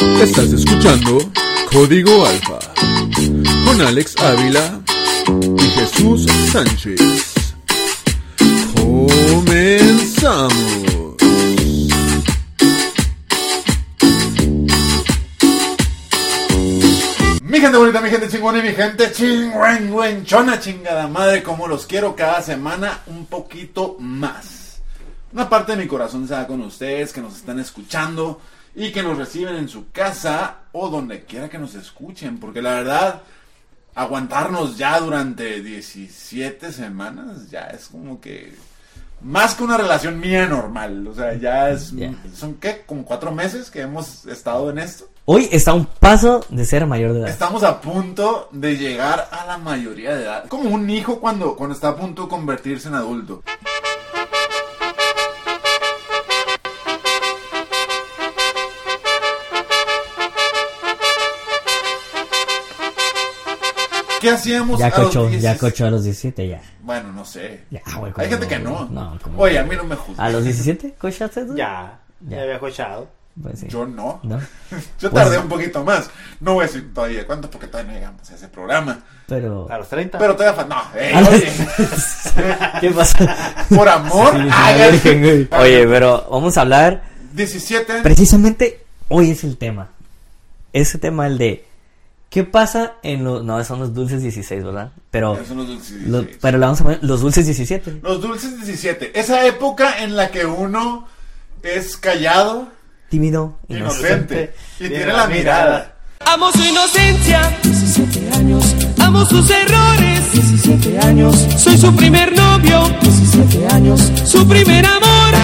Estás escuchando Código Alfa con Alex Ávila y Jesús Sánchez. Comenzamos. Mi gente bonita, mi gente chingona y mi gente chingüengüenchona, chingada madre, como los quiero cada semana un poquito más. Una parte de mi corazón se da con ustedes que nos están escuchando y que nos reciben en su casa o donde quiera que nos escuchen, porque la verdad, aguantarnos ya durante 17 semanas ya es como que más que una relación mía normal, o sea, ya es, son qué, como cuatro meses que hemos estado en esto. Hoy está a un paso de ser mayor de edad. Estamos a punto de llegar a la mayoría de edad. Como un hijo cuando, cuando está a punto de convertirse en adulto. ¿Qué hacíamos Ya a los 16? ya cochó a los 17, ya. Bueno, no sé. Ya, güey, Hay ¿cómo gente que no. No, ¿cómo Oye, a mí no me juzga. ¿A los 17 cochaste tú? Ya, Ya. ya había cochado. Pues sí. Yo no. ¿No? Yo Pues- tardé un poquito más. No voy a decir todavía cuánto porque todavía no llegamos a ese programa. Pero... A los 30. Pero todavía falta. No, eh, A los- oye. ¿Qué pasa? Por amor. Sí, sí. Oye, pero vamos a hablar... 17. Precisamente hoy es el tema. Ese tema, el de... ¿Qué pasa en los... No, son los dulces 16, ¿verdad? Pero... Esos son los dulces lo- 16. pero le vamos a poner los dulces 17. Los dulces 17. Esa época en la que uno es callado, Tímido, inocente. inocente y tiene la mirada. Amo su inocencia, 17 años. Amo sus errores, 17 años. Soy su primer novio, 17 años. Su primer amor.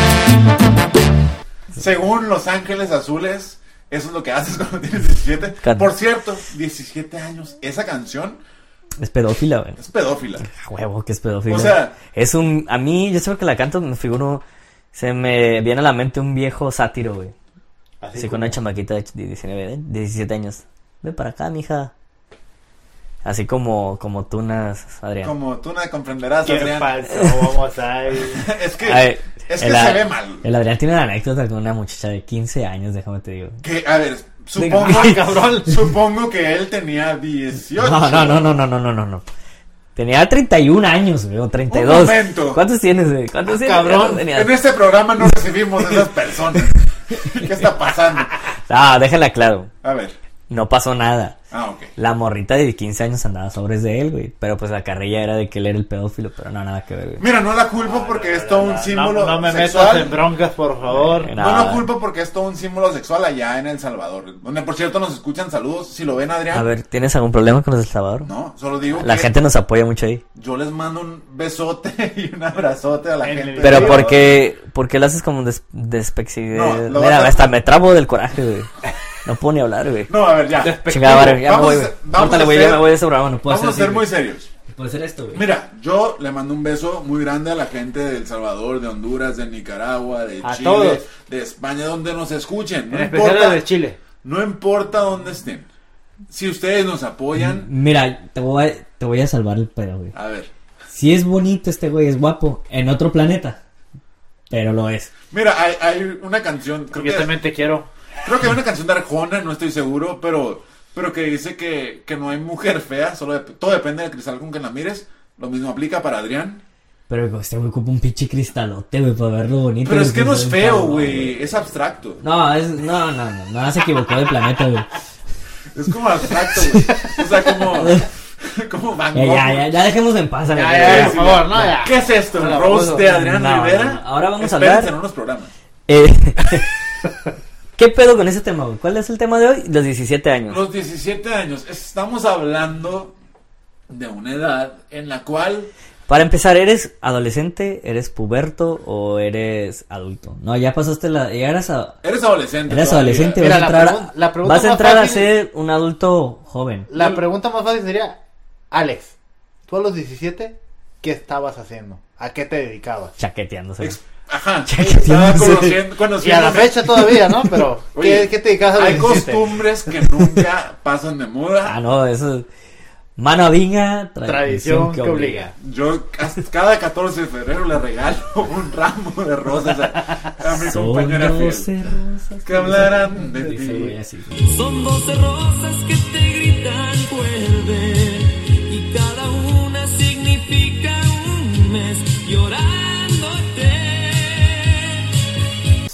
Según Los Ángeles Azules, eso es lo que haces cuando tienes 17. Can- Por cierto, 17 años. Esa canción Es pedófila, güey. es pedófila. A Huevo, que es pedófilo. O sea- es un. A mí, yo siempre que la canto, me figuro. Se me viene a la mente un viejo sátiro, güey. Así, con como- una chamaquita de 19, de 17 años. Ven para acá, mija. Así como, como tunas, Adrián. Como tú no comprenderás, Qué Adrián. falso, vamos a ir. Es que, es que se ve mal. El Adrián tiene una anécdota con una muchacha de 15 años, déjame te digo. Que, a ver, supongo, cabrón, supongo que él tenía 18. No, no, no, no, no, no, no, no. Tenía 31 años, o 32. Un momento. ¿Cuántos tienes? Eh? ¿Cuántos ah, tienes? Cabrón, en este programa no recibimos esas personas. ¿Qué está pasando? No, déjala claro. A ver. No pasó nada. Ah, ok. La morrita de 15 años andaba sobres de él, güey. Pero pues la carrilla era de que él era el pedófilo, pero no, nada que ver, güey. Mira, no la culpo porque es todo un No, símbolo No, me metas sexual. en broncas, por favor. Eh, No lo culpo porque es todo un símbolo sexual allá en El Salvador. Donde, por cierto, nos escuchan saludos. Si lo ven, Adrián. A ver, ¿tienes algún problema con los del Salvador? No, solo digo La que gente nos apoya mucho ahí. yo les mando un besote y un abrazote a la En gente. el Pero El ¿por Salvador. qué, por qué lo haces como des, despexi- No, Mira, hasta me trabo del coraje, güey. No puedo ni hablar, güey. No, a ver, ya. Despectivo. Chingada, madre, ya me Vamos voy, a güey. ser- vamos Córtale, a güey, ya ser- me voy de ese programa, no puedo Vamos a hacer ser muy serios. Puede ser esto, güey. Mira, yo le mando un beso muy grande a la gente de El Salvador, de Honduras, de Nicaragua, de A Chile, todos. de España, donde nos escuchen. No En importa, de Chile. no importa dónde estén. Si ustedes nos apoyan, Mira, te voy, a, te voy a salvar el pedo, güey. a ver. Si es bonito este güey, es guapo, en otro planeta. Pero lo es. Mira, hay, hay una canción, creo Yo que, también te quiero. Creo que hay una canción de Arjona, no estoy seguro, pero, pero que dice que, que no hay mujer fea, solo dep- todo depende del cristal con que la mires. Lo mismo aplica para Adrián. Pero este güey ocupa un pinche cristalote, güey, para verlo bonito. Pero es que no es feo, güey, es abstracto. No, es, no, no, no, no, se equivocó de planeta, güey. Es como abstracto, güey. O sea, como, como Van Ya, Gogh. ya, ya, ya dejemos en paz Ya, güey. ya, por sí, favor, no, ya. ¿Qué es esto? ¿El roast de Adrián no, Rivera? no, no. Ahora vamos a Espérense hablar- en unos programas. Eh, ¿Qué pedo con ese tema, güey? ¿Cuál es el tema de hoy? Los 17 años. Los 17 años, estamos hablando de una edad en la cual Para empezar, ¿eres adolescente, eres puberto o eres adulto? No, ya pasaste la... Ya eras, a- eres adolescente. eres todavía. adolescente, Mira, vas a la entrar, pregun- la pregunta vas a, ser un adulto joven. La pregunta más fácil sería, Alex, tú a los 17, ¿qué estabas haciendo? ¿A qué te dedicabas? Chaqueteándose. Ex- Ajá, estaba conociendo, Y a conociendo la fecha todavía, ¿no? Pero, Oye, ¿qué, qué te dedicabas a Hay 17? costumbres que nunca pasan de moda. Ah, no, eso... Mano a vinga, Tradición que obliga. Yo hasta cada 14 de febrero le regalo un ramo de rosas a, a mi Son compañera doce fiel. rosas Que hablarán de ti. güey, así. Son doce rosas que te gritan vuelve y cada una significa un mes llorándote.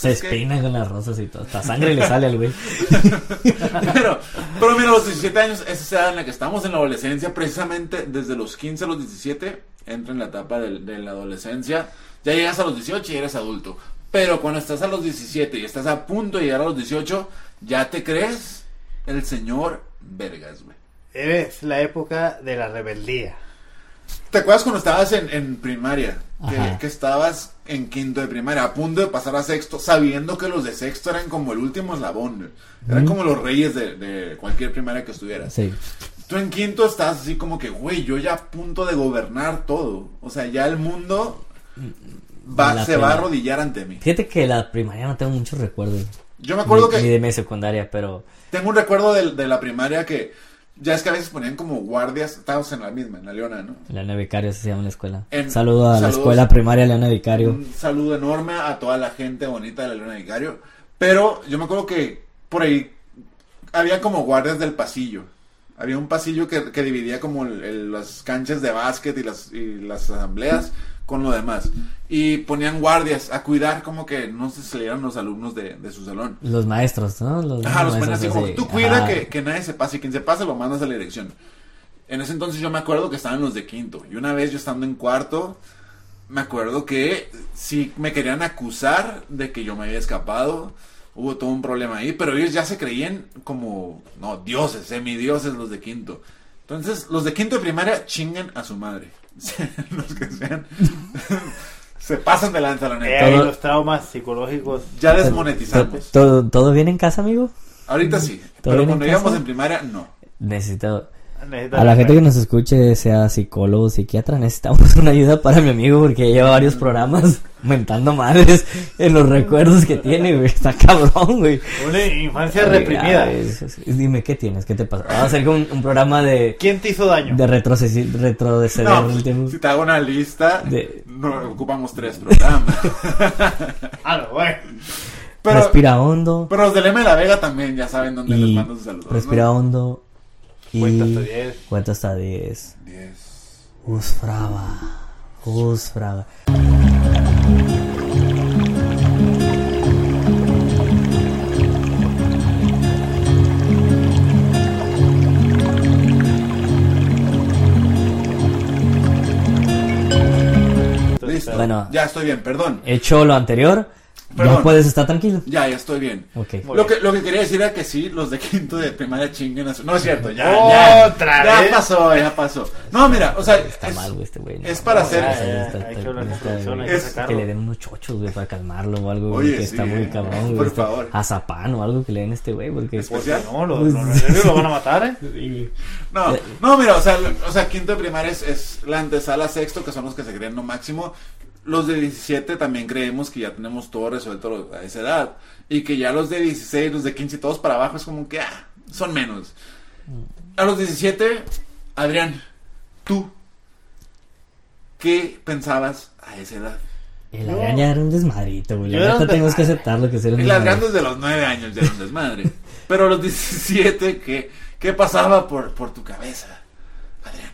Se despeina con las rosas y todo. Hasta sangre le sale al güey. Pero, pero mira, los 17 años, esa es la edad en la que estamos en la adolescencia, precisamente desde los 15 a los 17, entra en la etapa de, la adolescencia, ya llegas a los 18 y eres adulto. Pero cuando estás a los 17 y estás a punto de llegar a los 18, ya te crees el señor Vergas, güey. Es la época de la rebeldía. ¿Te acuerdas cuando estabas en, en primaria? Que, que estabas en quinto de primaria, a punto de pasar a sexto, sabiendo que los de sexto eran como el último eslabón. Eran como los reyes de, de cualquier primaria que estuvieras. Sí. Tú en quinto estás así como que, güey, yo ya a punto de gobernar todo. O sea, ya el mundo va, La se va a arrodillar ante mí. Fíjate que la primaria no tengo muchos recuerdos. Yo me acuerdo ni, ni que de mi secundaria, pero tengo un recuerdo de, de la primaria que ya es que a veces ponían como guardias. Estábamos en la misma, en la Leona, ¿no? Leona Vicario así se llama la escuela. En- Saludo a la escuela primaria Leona Vicario. Un saludo enorme a toda la gente bonita de la Leona Vicario. Pero yo me acuerdo que por ahí había como guardias del pasillo. Había un pasillo que, que dividía como el- el- las canchas de básquet y las, y las asambleas con lo demás. Y ponían guardias a cuidar como que no se salieran los alumnos de, de su salón. Los maestros, ¿no? Los, Ajá, los maestros así como tú cuida que, que nadie se pase y quien se pase lo mandas a la dirección. En ese entonces yo me acuerdo que estaban los de quinto. Y una vez yo estando en cuarto, me acuerdo que sí me querían acusar de que yo me había escapado. Hubo todo un problema ahí, pero ellos ya se creían como, no, dioses, semidioses los de quinto. Entonces, los de quinto de primaria chinguen a su madre. los que sean. se pasan de lanza, la Eh, neta. Todo- los traumas psicológicos. Ya ¿Todo, desmonetizamos. todo, todo bien en casa, amigo? Ahorita sí, ¿Todo pero en cuando íbamos casa? en primaria, no. Necesito... A la gente que nos escuche, sea psicólogo, psiquiatra, necesitamos una ayuda para mi amigo porque lleva varios programas mentando madres en los recuerdos que tiene, güey. Está cabrón, güey. Una infancia reprimida. Dime, ¿qué tienes? ¿Qué te pasa? Vamos a hacer un, un programa de, ¿Quién te hizo daño? de retroceder, retroceder No, el tiempo. si te hago una lista, De- no ocupamos tres programas. Ah, no, pero, respira hondo pero los del M de la Vega también ya saben dónde les mando sus saludos. respira ¿no? hondo y Cuenta hasta 10. cuenta hasta 10. Diez. Usfrava. Usfrava. Listo. Bueno. Ya estoy bien, perdón. Hecho lo anterior, Perdón. ya puedes estar tranquilo. Ya, ya estoy bien. Lo que, lo que quería decir era que sí, los de quinto de primaria chinguen a su... No es cierto, ya, ya. Otra ya vez. pasó, ya pasó. No, mira, o sea, Está es- mal, güey, este güey. es para hacer- o sea, Ya, ya, está- hay está- que le den unos chochos, güey, para calmarlo o algo, güey, Oye, que sí, está muy eh, cabrón, güey. por está- favor. Azapán o algo que le den a este güey, porque... Es- Porque ¿Especial? no, los, los nervios lo van a matar, ¿eh? No, no, mira, o sea, lo- o sea, quinto de primaria es, es la antesala a sexto, que son los que se creen lo máximo. Los de 17 también creemos que ya tenemos todo resuelto a esa edad. Y que ya los de 16, los de 15 y todos para abajo es como que, ah, son menos. A los 17, Adrián, tú, ¿qué pensabas a esa edad? El Adrián ya era un desmadrito, güey. Neta tenemos que aceptarlo que ser un El desmadre. Adrián desde los 9 años ya era un desmadre. Pero a los 17, ¿qué, qué pasaba por, por tu cabeza, Adrián?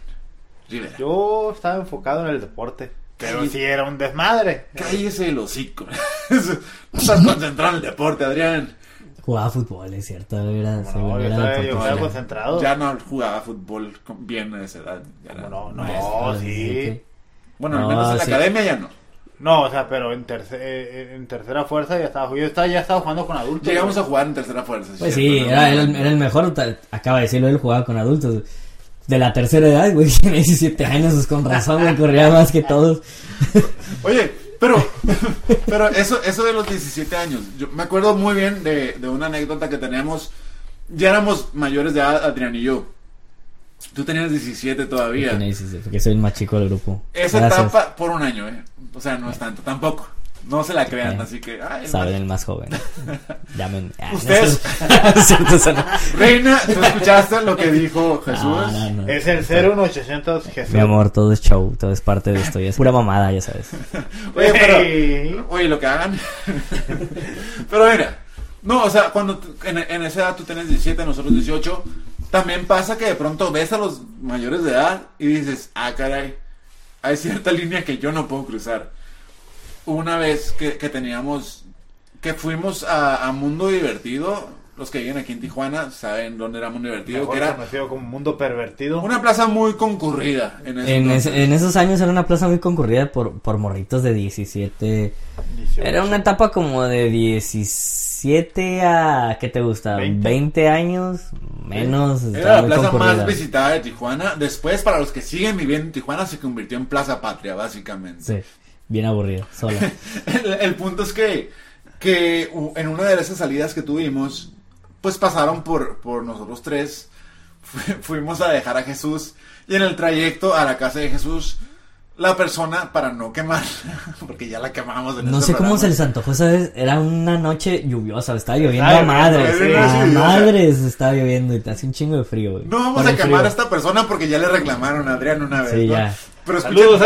Rivera. Yo estaba enfocado en el deporte. Pero sí era un desmadre. Cállese el hocico. no estás concentrado en el deporte, Adrián. Jugaba fútbol, es cierto. Era, No, era estaba, yo estaba concentrado. Ya no jugaba fútbol bien a esa edad. Ya era No, no, maestro. no, sí. Bueno, al No, menos en la sí. academia ya no. No, o sea, pero en, terce- eh, en tercera fuerza ya estaba. Yo estaba, ya estaba jugando con adultos. Llegamos a jugar en tercera fuerza. Pues ¿cierto? sí, era, era el, era el mejor. Acaba de decirlo, él jugaba con adultos. De la tercera edad, güey, tiene 17 años, pues con razón, me corría más que todos. Oye, pero, pero eso, eso de los 17 años, yo me acuerdo muy bien de, de una anécdota que teníamos. Ya éramos mayores de edad, Adrián y yo. Tú tenías 17 todavía. Tiene 17, porque soy el más chico del grupo. Esa Gracias. etapa por un año, ¿eh? O sea, no es tanto, tampoco. No se la crean, Eh, así que... ay, Saben el más joven. Llamen. Ah, Ustedes-. Reina, ¿tú escuchaste lo que dijo Jesús? No, no, no. Es el 01800 Jesús. Mi amor, todo es show, todo es parte de esto. ya es pura mamada, ya sabes. Oye, pero... Oye, lo que hagan. Pero mira, no, o sea, cuando en, en esa edad tú tienes 17, nosotros 18, también pasa que de pronto ves a los mayores de edad y dices, ah, caray, hay cierta línea que yo no puedo cruzar. Una vez que, que teníamos, que fuimos a, a Mundo Divertido, los que viven aquí en Tijuana saben dónde era Mundo Divertido, Mejor que era conocido como Mundo Pervertido. una plaza muy concurrida. En, ese En, ese- en esos años era una plaza muy concurrida por, por morritos de 17. 18. Era una etapa como de 17 a. ¿Qué te gusta? 20. 20, años, menos. Era estaba la plaza concurrida. más visitada de Tijuana. Después, para los que siguen viviendo en Tijuana, se convirtió en Plaza Patria, básicamente. Sí, bien aburrido, sola. El, punto es que, que en una de esas salidas que tuvimos, pues pasaron por, por nosotros tres. Fu- fuimos a dejar a Jesús. Y en el trayecto a la casa de Jesús, la persona, para no quemar, porque ya la quemamos en No este sé cómo se les antojó, ¿sabes? Era una noche lluviosa, estaba lloviendo a madres. a sí, lluviosa. madres estaba lloviendo y te hace un chingo de frío, güey. No vamos Por a quemar frío. a esta persona porque ya le reclamaron a Adrián una vez. Sí, ¿no? ya. Pero Saludos.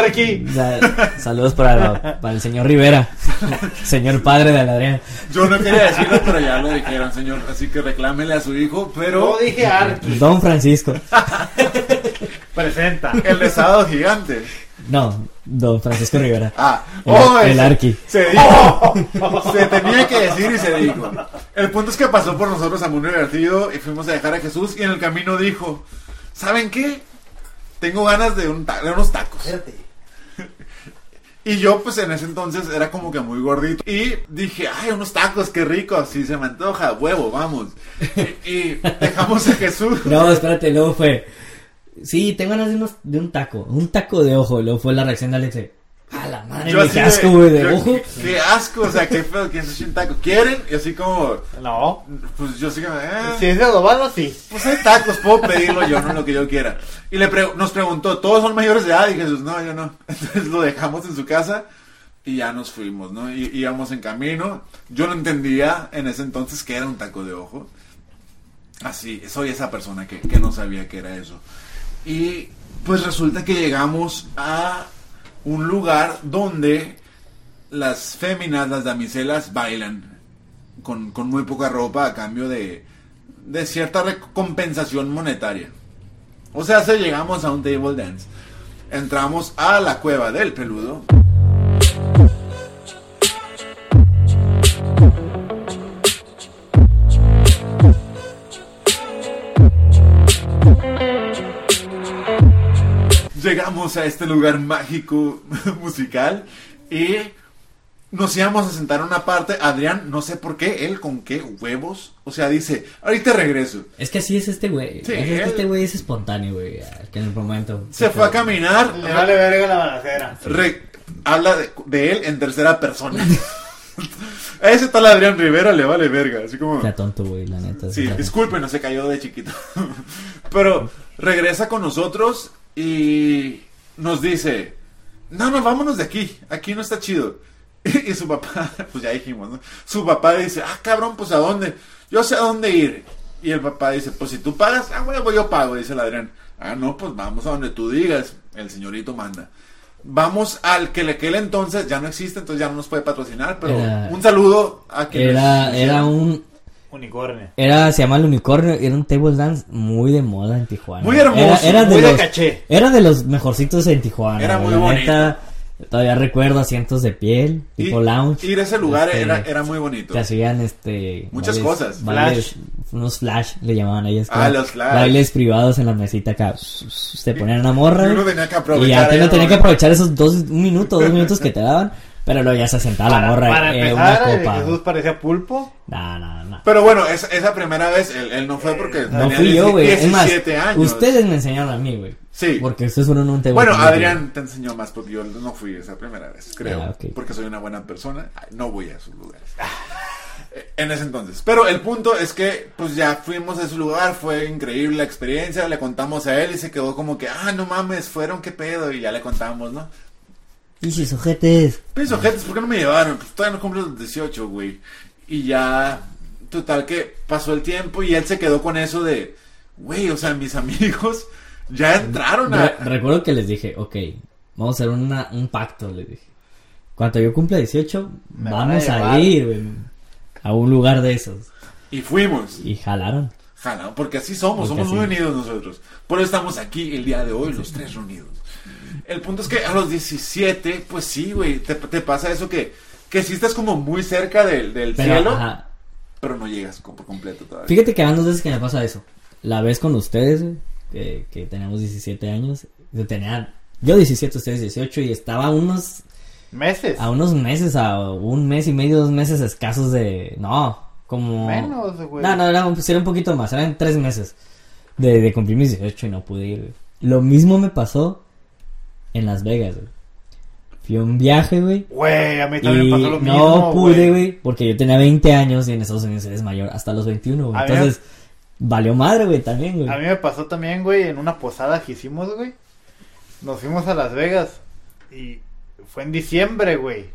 Ya, saludos para, para el señor Rivera, señor padre de Adrián. Yo no quería decirlo, pero ya lo dijeron, señor. Así que reclámele a su hijo, pero No dije Arqui. Don Francisco. Presenta. el de sábado gigante. No, Don Francisco Rivera. Ah, El- oh, el Arqui. Se dijo. se tenía que decir y se dijo. El punto es que pasó por nosotros a Mundo Divertido y fuimos a dejar a Jesús y en el camino dijo, ¿saben qué? Tengo ganas de, un ta- de unos tacos. Y yo, pues en ese entonces era como que muy gordito. Y dije, ay, unos tacos, qué ricos. Si se me antoja, huevo, vamos. Y, y dejamos a Jesús. No, espérate, luego fue. Sí, tengo ganas de, unos, de un taco, un taco de ojo. Luego fue la reacción de Alex. A la madre, Yo qué asco, güey, de yo, ojo. Qué, qué asco, o sea, qué feo, ¿quién se echa un taco? ¿Quieren? Y así como, No. pues yo sí que, eh, Si es de adobado, sí. pues hay tacos, puedo pedirlo yo, no lo que yo quiera. Y le pre- nos preguntó, ¿todos son mayores de edad? Y Jesús, no, yo no. Entonces lo dejamos en su casa y ya nos fuimos, ¿no? Y íbamos en camino. Yo no entendía en ese entonces que era un taco de ojo. Así, soy esa persona que, que no sabía que era eso. Y pues resulta que llegamos a un lugar donde las féminas, las damiselas, bailan con, con muy poca ropa a cambio de, de cierta recompensación monetaria. O sea, se llegamos a un table dance. Entramos a la cueva del peludo. Llegamos a este lugar mágico musical y nos íbamos a sentar a una parte. Adrián, no sé por qué, él con qué huevos. O sea, dice, ahorita regreso. Es que así es este güey. Sí, es que él- este güey es espontáneo, güey. Que en el momento. Se fue a caminar. Le vale verga la balacera. Re- habla de, de él en tercera persona. a ese tal Adrián Rivera le vale verga. Así como. Está tonto, güey, la neta. Sí, disculpen, no se cayó de chiquito. Pero regresa con nosotros y nos dice, no, no, vámonos de aquí, aquí no está chido. Y su papá, pues ya dijimos, ¿no? Su papá dice, ah, cabrón, pues a dónde? Yo sé a dónde ir. Y el papá dice, pues si tú pagas, ah, bueno, yo pago, dice el Adrián. Ah, no, pues vamos a donde tú digas, el señorito manda. Vamos al que le aquel entonces ya no existe, entonces ya no nos puede patrocinar, pero Era- un saludo a quien Era, era un. Unicornio. Era, se llama el unicornio, era un table dance muy de moda en Tijuana. Muy hermoso, Era, era muy de de los, caché. Era de los mejorcitos en Tijuana. Era muy bonito. neta, todavía recuerdo asientos de piel, Y- tipo lounge. Ir a ese lugar Este, era, era muy bonito. Te hacían este. Muchas bailes- cosas. bailes- unos flash le llamaban ellos. Ah, los flash. Bailes privados en la mesita acá. Se ponían una morra. Y uno tenía que aprovechar Y ya ¿no? tenía que aprovechar esos dos, un minuto, dos minutos que te daban. Pero luego ya se sentaba la morra. para eh, empezar, una el copa. Jesús parecía pulpo. No, no, no. Pero bueno, esa, esa primera vez él, él no fue porque No tenía fui yo, güey. Es más, 17 años. ustedes me enseñaron a mí, güey. Sí. Porque ustedes fueron un table Bueno. Adrián te enseñó más porque yo no fui esa primera vez, creo. Ah, ok. Porque soy una buena persona. No voy a esos lugares. Eh, En ese entonces. Pero el punto es que, pues ya fuimos a ese lugar, fue increíble la experiencia, le contamos a él y se quedó como que, ah, no mames, fueron, qué pedo, y ya le contamos, ¿no? Y ojetes. Pienso, gente, ¿por qué no me llevaron? Pues todavía no cumplo los 18, güey. Y ya, total que pasó el tiempo y él se quedó con eso de, güey, o sea, mis amigos ya entraron a... Re- recuerdo que les dije, ok, vamos a hacer una, un pacto, les dije. Cuando yo cumpla 18, Me a vamos a, ir, güey, a un lugar de esos. Y fuimos. Y jalaron. Jala, porque así somos, Porque somos muy unidos nosotros. Por eso estamos aquí el día de hoy, los tres reunidos. El punto es que a los 17, pues sí, güey, te, te pasa eso que, que sí estás como muy cerca del, del Pero, cielo, ajá, pero no llegas por completo todavía. Fíjate que van dos veces que me pasa eso. La vez con ustedes, güey, que, que teníamos 17 años. Yo tenía, yo 17, ustedes 18, y estaba a unos, Meses. a unos meses, a un mes y medio, dos meses escasos de, no, como... Menos, güey. No, no, era, un- era un poquito más, eran tres meses de, de cumplir mis 18 y no pude ir, güey. Lo mismo me pasó en Las Vegas, güey. Fui a un viaje, güey. Güey, a mí Y también pasó lo mismo. no pude, güey, porque yo tenía 20 años y en Estados Unidos eres mayor hasta los 21, güey. Entonces, valió madre, güey, también, güey. A mí me pasó también, güey, en una posada que hicimos, güey. Nos fuimos a Las Vegas y fue en diciembre, güey.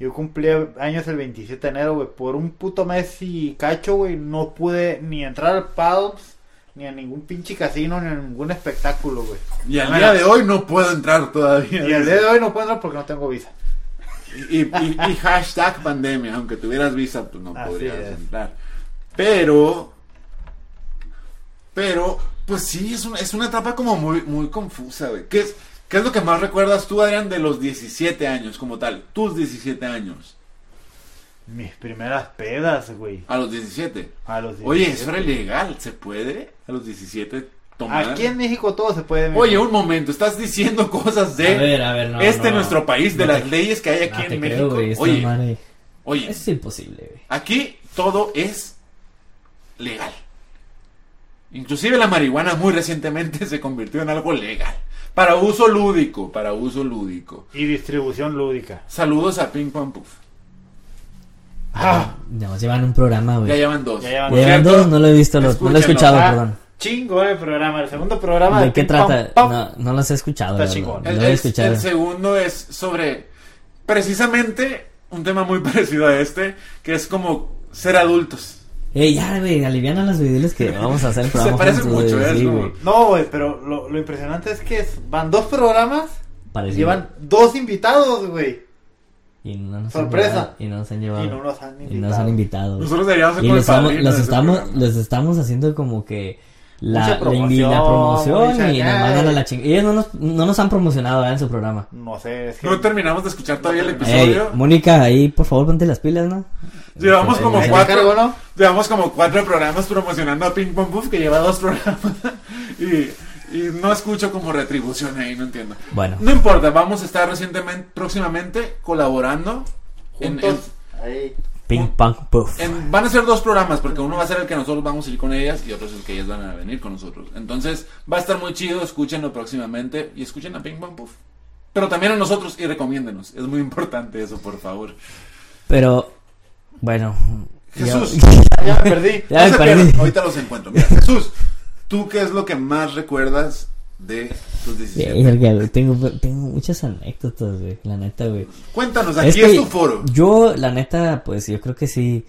Yo cumplí años el 27 de enero, güey. Por un puto mes y cacho, güey, no pude ni entrar al pubs, ni a ningún pinche casino, ni a ningún espectáculo, güey. Y al día de hoy no puedo entrar todavía. Y al día de hoy no puedo entrar porque no tengo visa. Y, y- y hashtag pandemia, aunque tuvieras visa, pues no Así podrías es. entrar. Pero, pero, pues sí, es una, es una etapa como muy, muy confusa, güey. ¿Qué es, ¿Qué es lo que más recuerdas tú, Adrián, de los 17 años como tal? Tus 17 años. Mis primeras pedas, güey. A los 17. A los Oye, 17. eso era ilegal. ¿Se puede a los 17 tomar? Aquí en México todo se puede. Oye, un momento, estás diciendo cosas de A ver, a ver, no. este no, nuestro país, de no las te- leyes que hay no aquí te en creo, México. güey, oye, madre- oye, Es imposible, güey. Aquí todo es legal. Inclusive la marihuana muy recientemente se convirtió en algo legal. Para uso lúdico, para uso lúdico. Y distribución lúdica. Saludos a Ping Pong Puff. Ah, Nos llevan un programa, güey. Ya llevan dos. Ya llevan Ya llevan dos, no lo he visto, lo- no lo he escuchado, ah, perdón. Chingón el programa. El segundo programa ¿De qué Ping Pong trata? Pop. No, no los he escuchado. Está chingón. El, No lo he el- escuchado. el segundo es sobre precisamente un tema muy parecido a este, que es como ser adultos. Ey, ya, güey, aliviana los videos que vamos a hacer el Se programa. parecen juntos, mucho, güey, ¿eh? sí, güey. No, güey, pero lo, lo impresionante es que es- van dos programas. Parecido. Llevan dos invitados, güey. Y no nos Sorpresa. Han llevado, y no nos han llevado. Y no nos han y invitado. nos han invitado. Nosotros deberíamos ser Y los estamos, los, estamos, haciendo como que la, promoción, invi- la promoción mucha y nos mandan a la chingada. Ellos no nos, no nos han promocionado ¿verdad? en su programa. No sé, es que. No terminamos de escuchar todavía el Ey, episodio. Mónica, ahí por favor ponte las pilas, ¿no? Llevamos Este, como cuatro. ¿no? Llevamos como cuatro programas promocionando a Ping Pong Puff, que lleva dos programas. y, y no escucho como retribución ahí, no entiendo. Bueno, No importa, vamos a estar recientemente, próximamente en, en- Juntos. Ahí. ping pong puff. en- van a ser dos programas, porque uno va a ser el que nosotros vamos a ir con ellas y otro es el que ellas van a venir con nosotros. Entonces, va a estar muy chido, escúchenlo próximamente y escuchen a Ping Pong Puff. Pero también a nosotros y recomiéndenos. Es muy importante eso, por favor. Pero, bueno. Jesús. yo- Ya me perdí. Ya me se perdí. pierdan, ahorita los encuentro. Mira, Jesús, ¿tú qué es lo que más recuerdas de tus 17? Verga, güey, tengo, tengo muchas anécdotas, güey, la neta, güey. Cuéntanos, aquí Es es, que tu foro. Yo, la neta, pues yo creo que sí.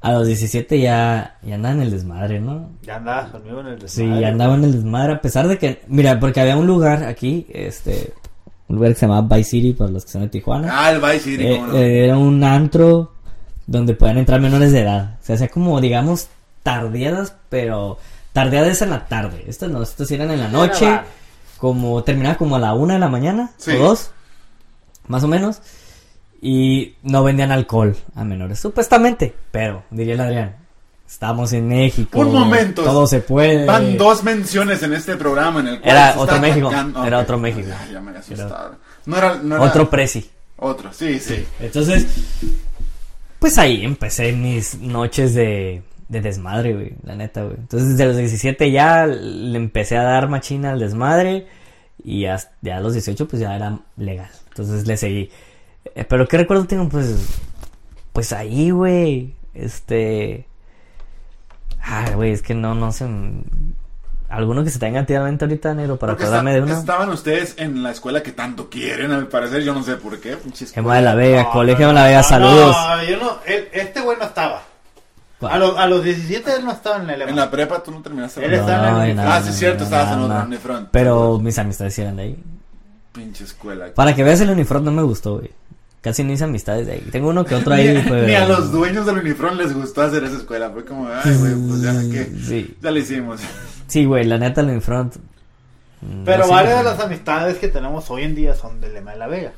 A los 17 ya, ya andaba en el desmadre, ¿no? Ya andabas conmigo en el Sí, desmadre. ya andaba en el desmadre, a pesar de que, mira, porque había un lugar aquí, este, un lugar que se llamaba Vice City, para los que son de Tijuana. Ah, el Vice City, Eh, cómo no. eh, era un antro donde podían entrar menores de edad. Se hacía como, digamos, tardeadas, pero tardeadas en la tarde. Estas no, estas eran en la noche, como terminaba como a la una de la mañana, Sí. o dos, más o menos. Y no vendían alcohol a menores, supuestamente, pero, diría el Adrián, estamos en México. Un momento. Todo se puede. Van dos menciones en este programa en el cual Era se otro México, atacando- era otro México. Ya, ya me asustaba. No era, no era- Otro presi. Otro, sí, sí. Entonces, pues ahí empecé mis noches de, de desmadre, güey, la neta, güey. Entonces, desde los 17 ya le empecé a dar machina al desmadre y hasta, ya a los 18 pues ya era legal. Entonces le seguí. Eh, Pero qué recuerdo tengo, pues, pues ahí, güey, este... Ah, güey, es que no, no sé... ¿Alguno que se tenga activamente ahorita, negro, para Porque acordarme está- de uno? Estaban ustedes en la escuela que tanto quieren, al parecer, yo no sé por qué. Gema de la Vega, No, Colegio no, de la Vega, no, saludos. No, yo no, este güey no estaba. A, los- a los 17 él no estaba en el En la prepa tú no terminaste. Él la- está en el no, Ah, no, sí, es cierto, no, estabas en no. Unifront. Pero mis amistades eran de ahí. Pinche escuela. Para que veas el uniforme no me gustó, güey. Casi no hice amistades de ahí. Tengo uno que otro Ni, ahí, pues. ni a los dueños del Unifront les gustó hacer esa escuela. Fue como, ay, güey, pues ya que. Sí, Ya lo hicimos. sí, güey, la neta, el Unifront. mm, Pero no varias de las amistades que tenemos hoy en día son de Lema de la Vega.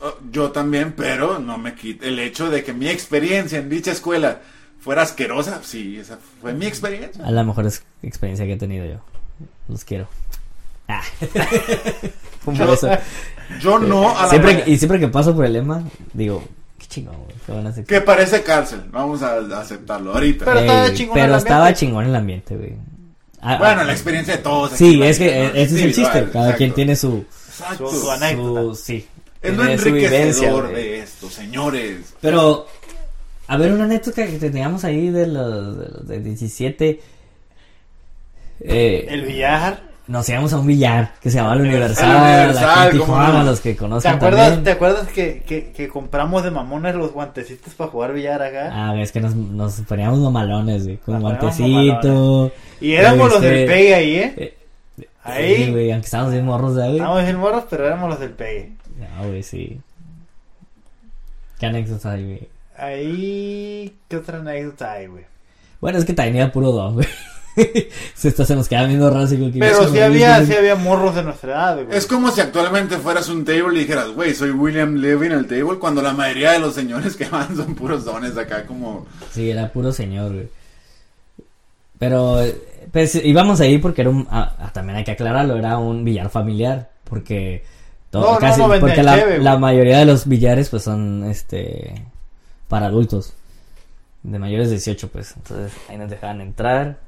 Oh, Yo también, pero no me quita el hecho de que mi experiencia en dicha escuela fuera asquerosa. Sí, esa fue mi experiencia. A la mejor es- experiencia que he tenido yo. Los quiero. Ah. Un Yo, beso. yo no a la Siempre, y siempre que paso por el lema, digo, qué chingón, güey. Qué buena. Que parece cárcel. Vamos a, a aceptarlo ahorita. Pero Ey, estaba chingón pero el estaba ambiente. chingón el ambiente, güey. Ah, bueno, ah, la experiencia de todos. Sí, es que eh, ¿no? ese es el chiste. Cada exacto. quien tiene su. Exacto. Su- su anécdota. su sí. Es lo vivencia, enriquecedor de esto, señores. Pero, a ver, una anécdota que teníamos ahí de los de, los de 17. Eh, El billar. nos íbamos a un billar que se llamaba el Universal, El Universal, aquí en ¿cómo Tijuana, no? los que ¿Te conocen acuerdas, también. ¿te acuerdas que, que, que compramos de mamones los guantecitos para jugar billar acá? Ah, es que nos, nos poníamos mamalones, güey, con Nos guantecito. y éramos los este, del pegue ahí, ¿eh? eh, Ahí. Sí, güey, aunque estábamos bien morros, ¿verdad, güey? Estábamos bien morros, pero éramos los del pegue. No, güey, sí. ¿Qué anécdotas hay, güey? Ahí, ¿qué otra anécdota hay, güey? Bueno, es que también era puro don, güey. se, está- se nos queda viendo raro. que- Pero sí había, sí había morros de nuestra edad, güey. Es como si actualmente fueras un table y dijeras, güey, soy William Levy en el table, cuando la mayoría de los señores que van son puros dones acá, como. Sí, era puro señor, güey. Pero, pues íbamos ahí porque era un. ah, ah, también hay que aclararlo, era un billar familiar. Porque. to- No, no, casi, no vendían porque la, cheve, la mayoría de los billares, pues son. Este. Para adultos. De mayores de 18, pues. Entonces ahí nos dejaban entrar.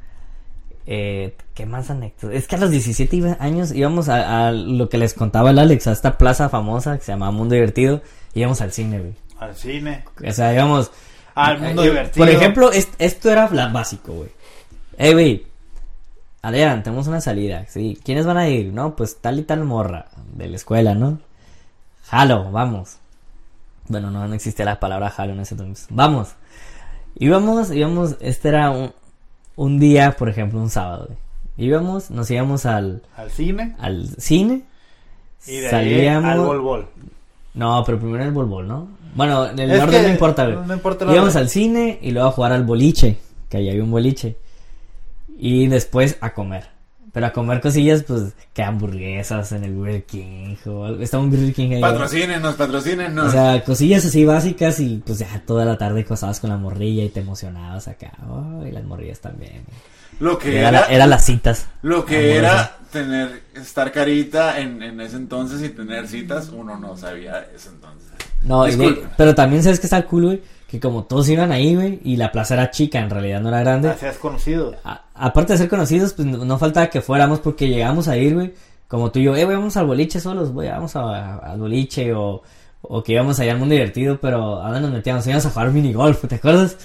Eh, ¿Qué más anécdotas? Es que a los 17 iba- años íbamos a, a lo que les contaba el Alex, a esta plaza famosa que se llamaba Mundo Divertido. Íbamos al cine, güey. Al cine. O sea, íbamos. Al mundo Eh, divertido. Por ejemplo, est- esto era la básico, güey. Ey, güey. Adrián, tenemos una salida. Sí. ¿Quiénes van a ir? No, pues tal y tal morra de la escuela, ¿no? Jalo, vamos. Bueno, no, no existía la palabra jalo en ese entonces. Vamos. Íbamos, íbamos, este era un, un día, por ejemplo, un sábado, güey. Íbamos, nos íbamos al, Al cine. al cine. Y de ahí salíamos. al bol bol. No, pero primero el bolbol, ¿no? Bueno, el Es orden no importa, güey. no- importa Íbamos al cine y luego a jugar al boliche, que ahí había un boliche. Y después a comer. Pero a comer cosillas, pues, que hamburguesas en el Burger King. O algo. Estaba un Burger King ahí. Patrocínenos, patrocínenos. O sea, cosillas así básicas y pues ya toda la tarde cosabas con la morrilla y te emocionabas acá. Oh, y las morrillas también. lo que Era, era, la- era las citas. lo que era tener, estar carita en, en ese entonces y tener citas, uno no sabía eso entonces. No, pero también sabes que está cool, güey. Que como todos iban ahí, güey, y la plaza era chica, en realidad no era grande. Hacías conocidos. A- aparte de ser conocidos, pues no, no faltaba que fuéramos porque llegamos a ir, güey. Como tú y yo, eh, güey, vamos al boliche solos, güey, vamos a- a- al boliche o, o que íbamos allá al mundo divertido, pero ¿a dónde nos metíamos? Íbamos a jugar minigolf, ¿te acuerdas?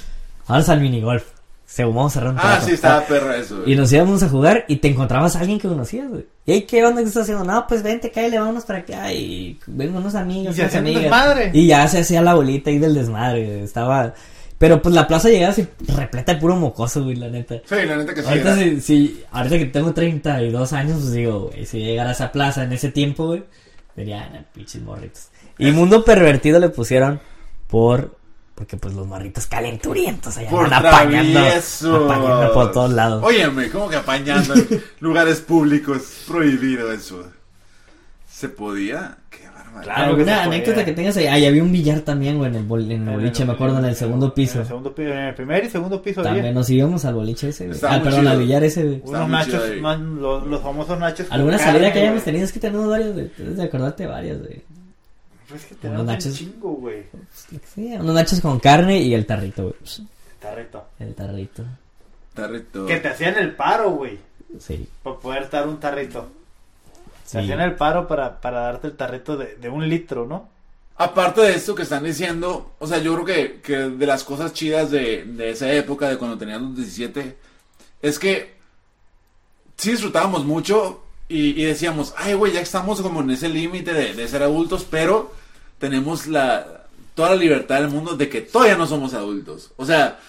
Vamos al minigolf. Se vamos a cerrar un Ah, rato. sí, estaba perro eso. Y nos íbamos a jugar y te encontrabas a alguien que conocías, güey. ¿Y ahí qué onda que estás haciendo? No, pues vente, cállale, vámonos para acá. Y ven unos amigos, Y se unas amigas. desmadre. Y ya se hacía la bolita ahí del desmadre. Estaba. Pero pues la plaza llegaba así repleta de puro mocoso, güey, la neta. Sí, la neta que sí. Ahorita, si, si- ahorita que tengo 32 años, pues digo, güey, si llegara a esa plaza en ese tiempo, güey, diría, "Ah, pinches morritos. Y Mundo Pervertido le pusieron por. Porque pues los morritos calenturientos allá Por andan apañando, por todos lados. Óyeme, ¿cómo que apañando en lugares públicos? Prohibido eso. ¿Se podía? Qué barbaridad. Claro ¿Alguna anécdota que tengas ahí? Ahí había un billar también, güey, en el, bol- en el En el- boliche, me acuerdo, en el segundo piso. En el, segundo piso, en el primer y segundo piso. También nos íbamos al boliche ese, güey. Ah, perdón, chido. al billar ese, güey. Unos nachos, man, los, los famosos nachos. ¿Alguna carne, salida que hayamos tenido? Es que tenemos varias, güey. Debes de acordarte varias, güey. Pues es que tenemos un nachos. chingo, güey. Sí, unos nachos con carne y el tarrito, güey. Tarrito. El tarrito. Tarrito. Que te hacían el paro, güey. Sí. Para poder dar un tarrito. sí. Te hacían el paro para, para darte el tarrito de, de un litro, ¿no? Aparte de esto que están diciendo, o sea, yo creo que, que de las cosas chidas de, de esa época, de cuando tenían los 17, es que sí disfrutábamos mucho y, decíamos, ay, güey, ya estamos como en ese límite de, de ser adultos, pero tenemos la toda la libertad del mundo de que todavía no somos adultos. O sea,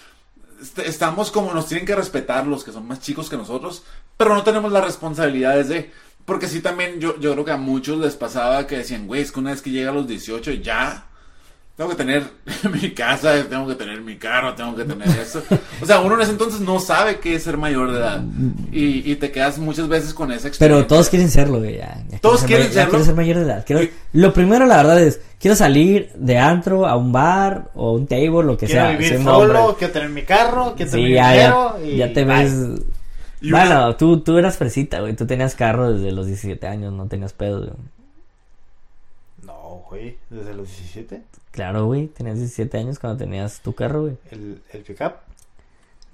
est- estamos como nos tienen que respetar los que son más chicos que nosotros, pero no tenemos las responsabilidades de... Porque sí también yo, yo creo que a muchos les pasaba que decían, güey, es que una vez que llega a los 18 ya tengo que tener mi casa, tengo que tener mi carro, tengo que tener eso. O sea, uno en ese entonces no sabe qué es ser mayor de edad. Y, y te quedas muchas veces con esa experiencia. Pero todos quieren serlo, güey. Ya, ya Todos ser quieren ya serlo. quiero ser mayor de edad. Quiero- Lo primero, la verdad, es: quiero salir de antro a un bar o un table, lo que Quiero sea. vivir solo, hombre. quiero tener mi carro, quiero tener Sí, mi ya, dinero. ya, y ya te bye. ves. Y bueno, una- tú, tú eras fresita, güey. Tú tenías carro desde los 17 años, no tenías pedos, güey. Desde los 17. Claro, güey. Tenías 17 años cuando tenías tu carro, güey. El, el pickup.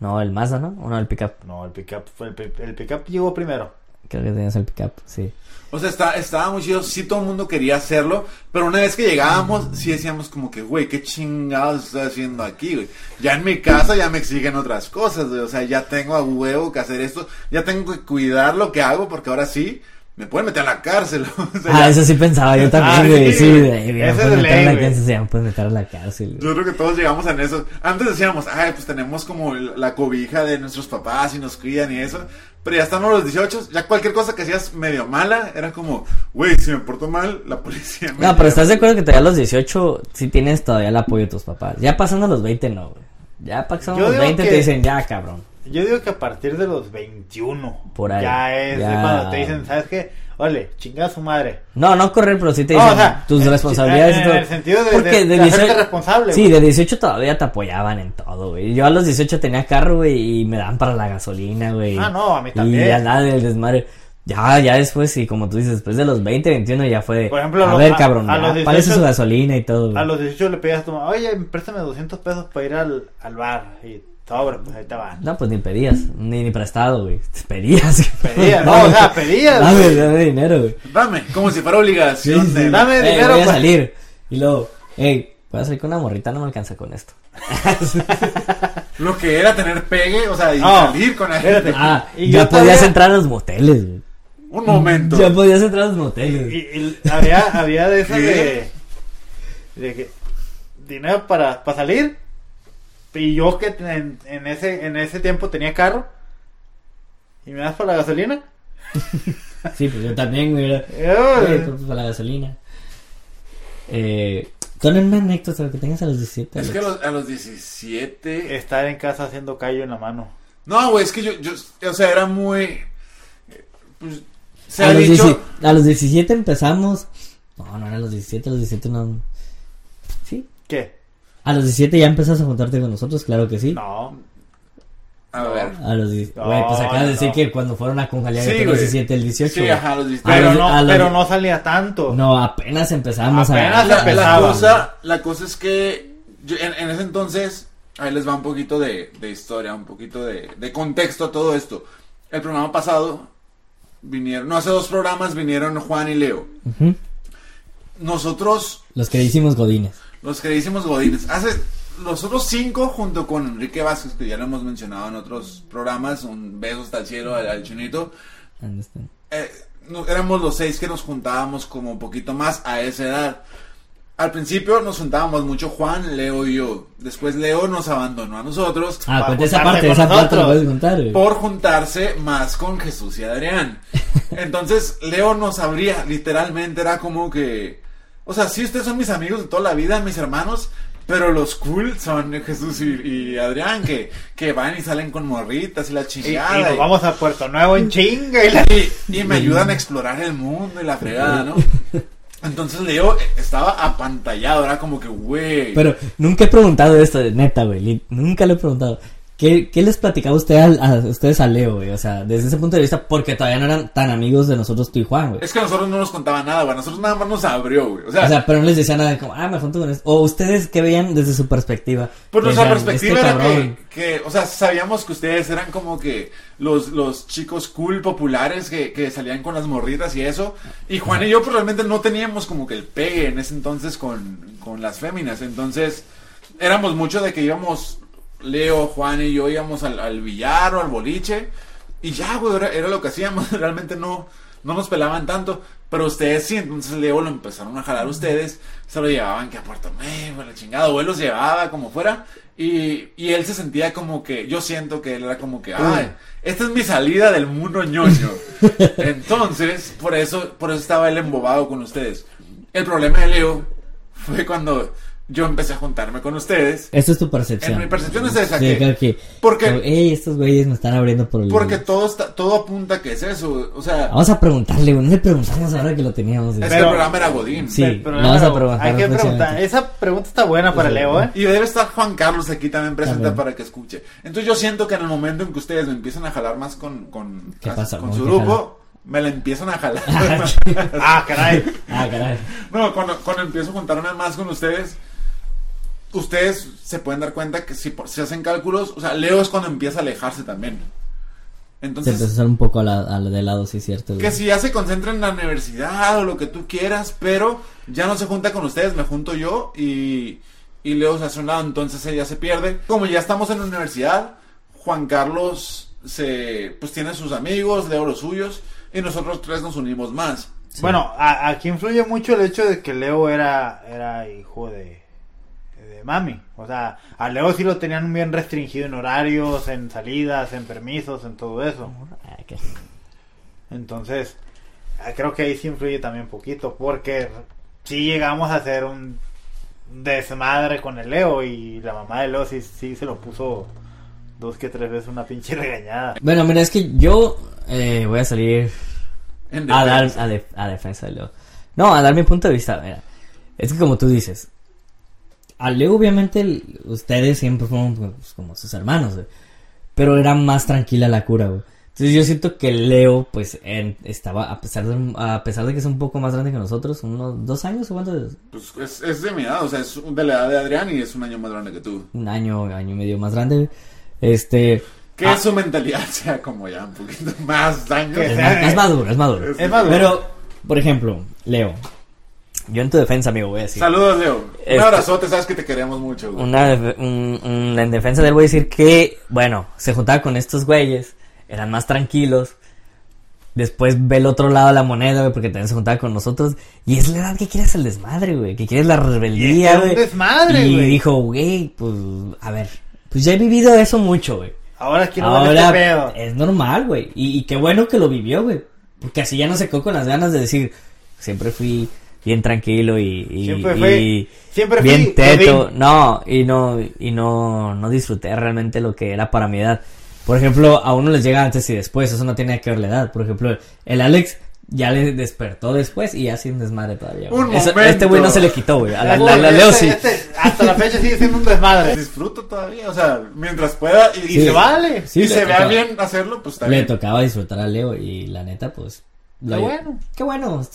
No, el Mazda, ¿no? O no, el pickup. No, el pickup fue el, el pickup llegó primero. Creo que tenías el pickup, sí. O sea, está, estaba muy chido, sí todo el mundo quería hacerlo, pero una vez que llegábamos, sí decíamos como que, güey, qué chingados estoy haciendo aquí, güey. Ya en mi casa ya me exigen otras cosas, güey. O sea, ya tengo a huevo que hacer esto, ya tengo que cuidar lo que hago, porque ahora sí, me pueden meter a la cárcel. o sea, Ah, ya- eso sí pensaba yo Ah, también, güey. sí, Sí, me pueden es meter a la cárcel, ya me pueden meter a la cárcel, güey. Yo creo que todos llegamos en eso. Antes decíamos, ay, pues tenemos como la cobija de nuestros papás y nos cuidan y eso. Pero ya estamos los 18, ya cualquier cosa que hacías medio mala, era como, güey, si me porto mal, la policía me No, pero lleva". estás de acuerdo que todavía a los 18 sí tienes todavía el apoyo de tus papás. Ya pasando los 20 no, güey. Ya pasando Yo los digo 20 que- te dicen, ya, cabrón. Yo digo que a partir de los 21. Por ahí, Ya es ya. cuando te dicen, ¿sabes qué? Ole, chingada su madre. No, no correr, pero sí te No, dicen o sea, tus en- responsabilidades y en todo. el sentido de- Porque de- de hacerte responsable, Sí, güey. de 18 todavía te apoyaban en todo, güey. Yo a los 18 tenía carro, güey, y me daban para la gasolina, güey. Ah, no, a mí Y también. ya nada del desmadre. Ya, ya después, y como tú dices, después de los 20, 21 ya fue. Por ejemplo, a ver, a- cabrón, a los 18 párese su gasolina y todo. güey. A los 18 le pedías a tu mamá, oye, préstame 200 pesos para ir al, al bar. Y sobre, pues ahí te van. No, pues ni pedías, ni, ni prestado, güey. Pedías. Pedías, no, o sea, pedías, Dame, güey. dame dinero, güey. Dame, como si fuera obligación. Sí, de- sí. Dame Eh, dinero, voy a pa- salir. Y luego, hey, voy a salir con una morrita, no me alcanza con esto. Lo que era tener pegue, o sea, y No, salir con la gente. Ah, Y ya yo podías todavía- entrar a los moteles, güey. Un momento. Ya podías entrar a los moteles. Y, y había, había de esas de, de que dinero para, para salir. Y yo que en, en ese, en ese tiempo tenía carro. Y me das para la gasolina. Sí, pues yo también, "Oye, pues, para la gasolina. Eh, Con una anécdota que tengas a los 17. Es que a los, a los 17. Estar en casa haciendo callo en la mano. No, güey, es que yo, yo, o sea, era muy. Pues, se a, ha los dicho. 17 a los 17 empezamos. No, no era a los 17, a los 17 no. Sí. ¿Qué? A los 17 ya empezas a juntarte con nosotros, claro que sí. No. A ver. A los 10 No, Güey, pues acabas de decir no. que cuando fueron a Conjalía Sí, los güey. 17, el 18. Sí, ajá, a los 17. A Pero, los- no, los- pero no salía tanto. No, apenas empezamos Apenas a. la, la empezaba. cosa, la cosa es que yo- en, en ese entonces, ahí les va un poquito de, de historia, un poquito de, de contexto a todo esto. El programa pasado vinieron, no hace dos programas vinieron Juan y Leo. Nosotros, Los que hicimos Godines. Los que hicimos Godines, hace los otros cinco junto con Enrique Vázquez, que ya lo hemos mencionado en otros programas, un beso hasta el cielo al, al chinito. Understand. eh, no- éramos los seis que nos juntábamos como un poquito más a esa edad. Al principio nos juntábamos mucho Juan, Leo y yo. Después Leo nos abandonó a nosotros Ah, cuenta esa parte, esa parte la puedes contar, por juntarse más con Jesús y Adrián. Entonces Leo nos abría, literalmente era como que... O sea, sí, ustedes son mis amigos de toda la vida, mis hermanos, pero los cool son Jesús y, y Adrián, que, que van y salen con morritas y la Y, y chingada. nos y- vamos a Puerto Nuevo en chinga. Y la... y, y me ayudan a explorar el mundo y la fregada, ¿no? Entonces Leo eh, estaba apantallado, era como que, güey. Pero nunca he preguntado esto, de neta, güey. Nunca lo he preguntado. ¿Qué, qué les platicaba usted al- a, ustedes a Leo, güey? O sea, desde ese punto de vista, porque todavía no eran tan amigos de nosotros tú y Juan, güey. Es que a nosotros no nos contaba nada, güey. A nosotros nada más nos abrió, güey. O sea, O sea, pero no les decía nada como, ah, me junto con esto. O ustedes, ¿qué veían desde su perspectiva? pues nuestra perspectiva este era cabrón. que, que, o sea, sabíamos que ustedes eran como que los, los chicos cool populares que, que salían con las morritas y eso. Y Juan y yo, pues realmente no teníamos como que el pegue en ese entonces con, con las féminas. Entonces, éramos mucho de que íbamos, Leo, Juan y yo íbamos al, al billar o al boliche. Y ya, güey, era, era lo que hacíamos. Realmente no, no nos pelaban tanto. Pero ustedes sí, entonces Leo lo empezaron a jalar ustedes. Se lo llevaban que a Puerto Nuevo, la chingada. O él los llevaba como fuera. Y, y él se sentía como que, yo siento que él era como que, ay, esta es mi salida del mundo ñoño. Entonces, por eso, por eso estaba él embobado con ustedes. El problema de Leo fue cuando yo empecé a juntarme con ustedes. Esa es tu percepción. En mi percepción es esa, Sí, que- creo que. porque- como, estos güeyes me están abriendo por el. Porque todo está, todo apunta que es eso. O sea, Vamos a preguntarle, güey. No le preguntamos ahora que lo teníamos. güey. es que Pero- el programa era Godín. Sí. Vamos a preguntar Hay que preguntar. Esa pregunta está buena para Leo, ¿eh? Y debe estar Juan Carlos aquí también presente También. para que escuche. Entonces yo siento que en el momento en que ustedes me empiezan a jalar más con, con, ¿Qué pasa? con ¿Cómo su grupo, me la empiezan a jalar. Ah, caray. Ah, caray. no, cuando, cuando empiezo a juntarme más con ustedes, ustedes se pueden dar cuenta que si por- se hacen cálculos, o sea, Leo es cuando empieza a alejarse también. Se Entonces, empezó a hacer un poco a la, a la de lado, sí, cierto. güey. que si ya se concentra en la universidad o lo que tú quieras, pero ya no se junta con ustedes, me junto yo y, y Leo se hace a un lado, entonces ella se pierde. Como ya estamos en la universidad, Juan Carlos se pues tiene sus amigos, Leo los suyos, y nosotros tres nos unimos más. Bueno, a- aquí influye mucho el hecho de que Leo era, era hijo de, de mami. O sea, a Leo sí lo tenían bien restringido en horarios, en salidas, en permisos, en todo eso. Entonces, ah, creo que ahí sí influye también poquito, porque sí llegamos a hacer un desmadre con el Leo y la mamá de Leo sí, sí se lo puso dos que tres veces una pinche regañada. Bueno, mira, es que yo eh, voy a salir En a dar a, de- a defensa de Leo. No, a dar mi punto de vista. Mira, es que como tú dices, a Leo obviamente el- ustedes siempre fueron pues, como sus hermanos, güey. pero era más tranquila la cura, güey. Entonces yo siento que Leo, pues, en- estaba, a pesar, de, a pesar de que es un poco más grande que nosotros, unos dos años o cuánto es? Pues es, es de mi edad, o sea, es de la edad de Adrián y es un año más grande que tú. un año, año y medio más grande. Este, Que Ah. su mentalidad sea como ya un poquito más. Que es, es maduro, es maduro. Es- más, Pero, por ejemplo, Leo, yo en tu defensa, amigo, voy a decir. Saludos, Leo. Un Este- abrazote, sabes que te queremos mucho, güey. Una, def- un- un- en defensa de él voy a decir que, bueno, se juntaba con estos güeyes, eran más tranquilos. Después ve el otro lado de la moneda, güey, porque también se juntaba con nosotros. Y es la edad que quieres el desmadre, güey, que quieres la rebeldía, un güey. desmadre, Y güey. dijo, güey, pues, a ver, pues ya he vivido eso mucho, güey. Ahora quiero Ahora este pedo. es normal, güey. Y, y qué bueno que lo vivió, güey. Porque así ya no se quedó con las ganas de decir, siempre fui bien tranquilo y, y, Siempre y siempre fui bien teto. No, y no, y no, no disfruté realmente lo que era para mi edad. Por ejemplo, a uno les llega antes y después, eso no tiene que ver la edad. Por ejemplo, el Alex ya le despertó después y ya sin desmadre todavía. güey. Un Eso- momento. este güey no se le quitó, güey. A la, la- la Leo este- sí. este hasta la fecha sigue siendo un desmadre. Disfruto todavía, o sea, mientras pueda y, Y Sí. se vale. Sí, y se vea tocaba. bien hacerlo, pues está Le tocaba disfrutar a Leo y la neta, pues. Qué bueno. Qué bueno.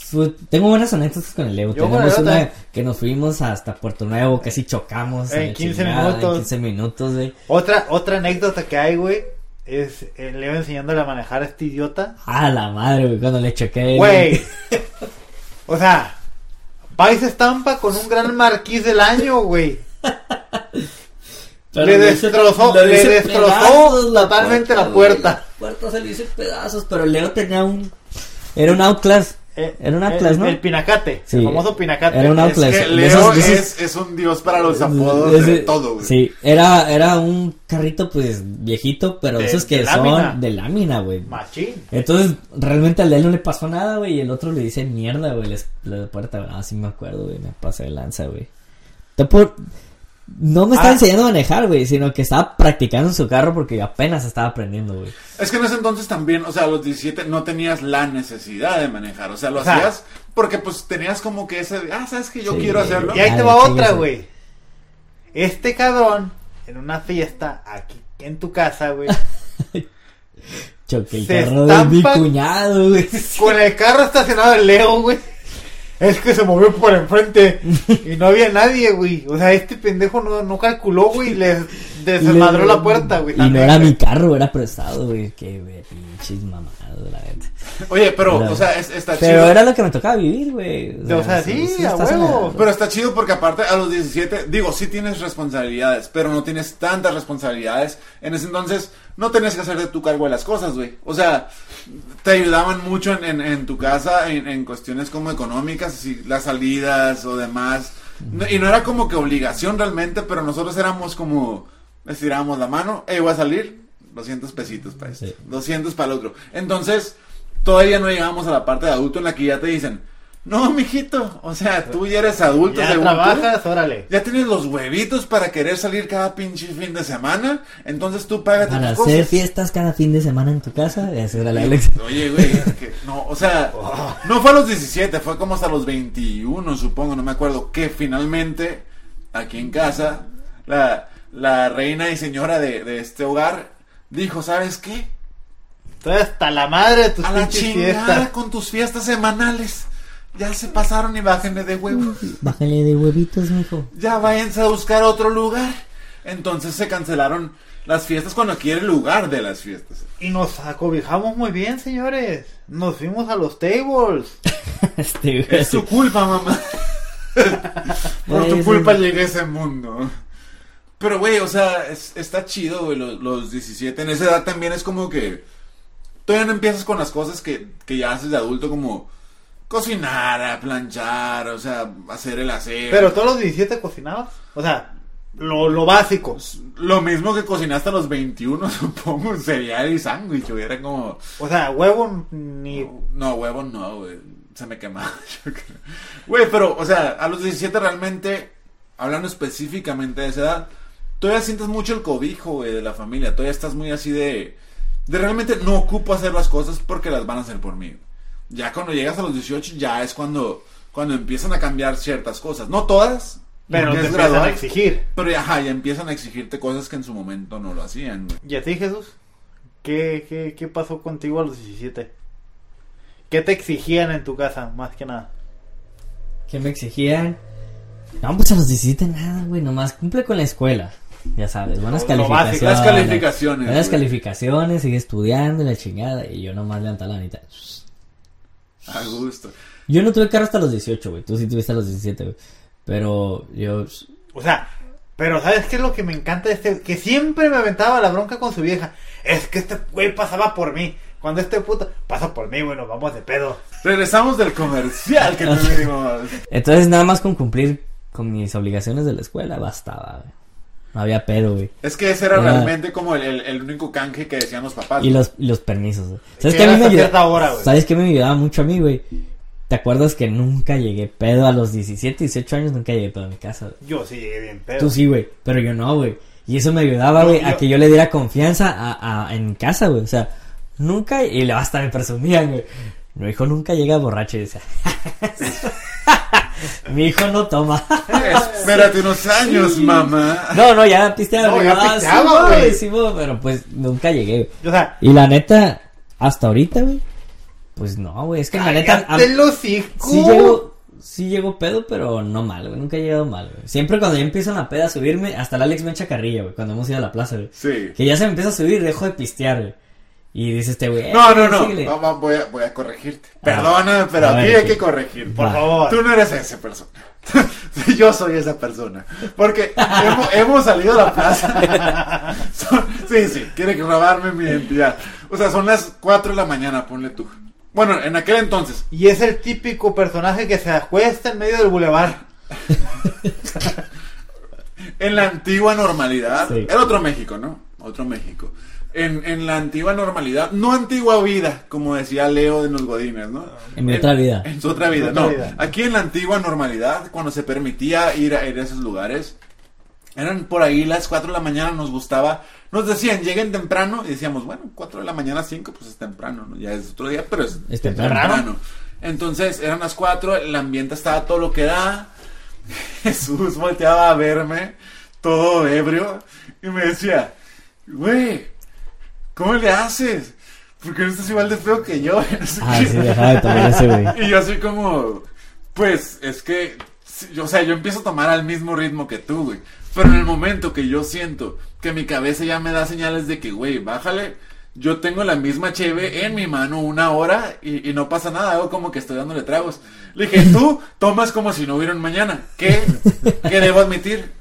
Tengo buenas anécdotas con el Leo. Yo Tenemos una que nos fuimos hasta Puerto Nuevo, casi chocamos. En la 15 chingada, minutos. En 15 minutos, güey. Otra, otra anécdota que hay, güey, es el Leo enseñándole a manejar a este idiota. Ah, la madre, güey, cuando le choqué. Güey. o sea, va y se estampa con un gran marquís del año, güey. Le destrozó- le destrozó pedazos totalmente la puerta. La puerta se le hizo pedazos, pero Leo tenía un. Era un Outclass. Eh, Era un el- Atlas, ¿no? El pinacate. Sí. El famoso pinacate. Era un Es que de Leo esos- de esos- es, es un dios para los apodos de Ese- todo, güey. Sí, era, era un carrito, pues, viejito, pero De- esos que de son de lámina, güey. Machín. Entonces, realmente al de él no le pasó nada, güey, y el otro le dice mierda, güey, la puerta. Ah, sí me acuerdo, güey, me pasé de lanza, güey. Te por- No me estaba Ah. enseñando a manejar, güey, sino que estaba practicando en su carro porque apenas estaba aprendiendo, güey. Es que en ese entonces también, o sea, a los 17 no tenías la necesidad de manejar. O sea, lo O sea, hacías porque pues tenías como que ese, ah, sabes que yo Sí, quiero hacerlo. Y ahí Ah, te va otra, güey. Este cabrón, en una fiesta aquí en tu casa, güey, Choqué el Se carro de mi estampa- cuñado, güey. con el carro estacionado el Leo, güey. Es que se movió por enfrente y no había nadie, güey. O sea, este pendejo no, no calculó, güey. Le Desmadró la puerta, güey. Y no era mi carro, era prestado, güey. Qué güey, pinches mamadas, la neta. Oye, pero, o sea, es- está Pero chido. era lo que me tocaba vivir, güey. O sea, sí, a huevo. Pero está chido porque aparte a los 17, digo, sí tienes responsabilidades, pero no tienes tantas responsabilidades. En ese entonces no tenías que hacer de tu cargo de las cosas, güey. O sea, te ayudaban mucho en, en- en tu casa en, en cuestiones como económicas, así, las salidas o demás. No- y no era como que obligación realmente, pero nosotros éramos como, estirábamos la mano, hey, voy a salir, 200 pesitos para esto, Sí. 200 para el otro. Entonces, todavía no llegamos a la parte de adulto en la que ya te dicen, no, mijito, o sea, tú ya eres adulto, Ya según tú. trabajas, órale. Ya tienes los huevitos para querer salir cada pinche fin de semana. Entonces tú págate Para tus hacer cosas. fiestas cada fin de semana en tu casa, ese era el Alex. Oye, güey, es que no, o sea, no fue a los 17, fue como hasta los 21, supongo, no me acuerdo, que finalmente, aquí en casa, la, la reina y señora de, de este hogar dijo, ¿sabes qué? Estoy hasta la madre de tus A la chingada fiestas. con tus fiestas semanales. Ya se pasaron y bájenle de huevo. Bájale de huevitos, mijo. ya váyanse a buscar otro lugar. Entonces se cancelaron las fiestas cuando aquí era el lugar de las fiestas. Y nos acobijamos muy bien, señores. Nos fuimos a los tables. Este. Es tu culpa, mamá. Por tu culpa llegué a ese mundo. Pero, güey, o sea, es- está chido, güey, los, los 17. En esa edad también es como que... Todavía no empiezas con las cosas que, que ya haces de adulto, como cocinar, a planchar, o sea, hacer el aseo. Pero todos los 17 cocinabas. O sea, lo, lo básico. Lo mismo que cocinaste a los 21, supongo, cereal y sándwich, güey. Era como... O sea, huevo ni. No, huevo no, güey. Se me quemaba, yo creo. Güey, pero, o sea, a los 17 realmente, hablando específicamente de esa edad, todavía sientes mucho el cobijo, güey, de la familia. Todavía estás muy así de... De realmente no ocupo hacer las cosas porque las van a hacer por mí. Ya cuando llegas a los 18 ya es cuando, cuando empiezan a cambiar ciertas cosas. No todas, Pero te empiezan a exigir. Pero ya, ajá, ya empiezan a exigirte cosas que en su momento no lo hacían, güey. ¿Y a ti, Jesús? ¿Qué, qué, qué pasó contigo a los 17? ¿Qué te exigían en tu casa, más que nada? ¿Qué me exigían? No, pues a los 17 nada, güey. Nomás cumple con la escuela. Ya sabes, buenas Lo- lo básico, calificaciones. las calificaciones, Buenas güey. calificaciones, sigue estudiando y la chingada. Y yo nomás levantaba la mitad. A gusto. Yo no tuve carro hasta los 18, güey. Tú sí tuviste a los 17, güey. Pero yo. O sea, pero ¿sabes qué es lo que me encanta de este? Que siempre me aventaba la bronca con su vieja. Es que este güey pasaba por mí. Cuando este puto pasa por mí, bueno, vamos de pedo. Regresamos del comercial que tuvimos. Entonces, nada más con cumplir con mis obligaciones de la escuela, bastaba, güey. No había pedo, güey. Es que ese era Era- realmente como el, el- el único canje que decían los papás. Y los, y los permisos, güey. ¿Sabes Que qué a mí me ayudaba? hora. ¿Sabes qué me ayudaba mucho a mí, güey? ¿Te acuerdas que nunca llegué pedo a los 17, 18 años? Nunca llegué pedo a mi casa, güey. Yo sí llegué bien pedo. Tú sí, güey. Pero yo no, güey. Y eso me ayudaba, güey, yo- a que yo le diera confianza a, a- en mi casa, güey. O sea, nunca, y le hasta me presumían, güey. Mi hijo nunca llega borracho y decía, mi hijo no toma. Espérate unos años, mamá. no, no, ya pisteaba. No, ya pisteaba, güey. sí, pero pues nunca llegué, güey. O sea, Y la neta, hasta ahorita, güey, pues no, güey. Es que la neta, a- el hocico. sí llego, sí llego pedo, pero no mal, güey. Nunca he llegado mal, güey. Siempre cuando ya empiezo en la peda a subirme, hasta el Alex me echa carrilla, güey, cuando hemos ido a la plaza, güey. Sí. Que ya se me empieza a subir, dejo de pistear, güey. Y dice este güey, No, "Eh, no, no. síguele". Va- va- voy, a, voy a corregirte. Perdóname, pero A aquí hay que corregir. Por Va. favor. Tú no eres esa persona. Yo soy esa persona. Porque hemos, hemos salido a la plaza. Son- sí, sí, quiere robarme mi identidad. O sea, son las 4 de la mañana, ponle tú. Bueno, en aquel entonces. Y es el típico personaje que se acuesta en medio del bulevar. En la antigua normalidad. Sí. Era otro México, ¿no? Otro México. En, en la antigua normalidad, no antigua vida, como decía Leo de los Godines, ¿no? En mi otra vida. En su otra vida, no. vida. Aquí en la antigua normalidad, cuando se permitía ir a, ir a esos lugares, eran por ahí las 4 de la mañana, nos gustaba. Nos decían, lleguen temprano, y decíamos, bueno, 4 de la mañana, 5, pues es temprano, ¿no? Ya es otro día, pero es, Es temprano. Entonces, eran las 4, el ambiente estaba todo lo que da. Jesús volteaba a verme, todo ebrio, y me decía, güey, ¿cómo le haces? Porque no estás igual de feo que yo. No sé Ah, qué. sí, dejaba de tomar ese, güey. Y yo así como, pues, es que, o sea, yo empiezo a tomar al mismo ritmo que tú, güey. Pero en el momento que yo siento que mi cabeza ya me da señales de que, güey, bájale, yo tengo la misma cheve en mi mano una hora y, y no pasa nada, hago como que estoy dándole tragos. Le dije, tú tomas como si no hubiera un mañana. ¿Qué? ¿Qué debo admitir?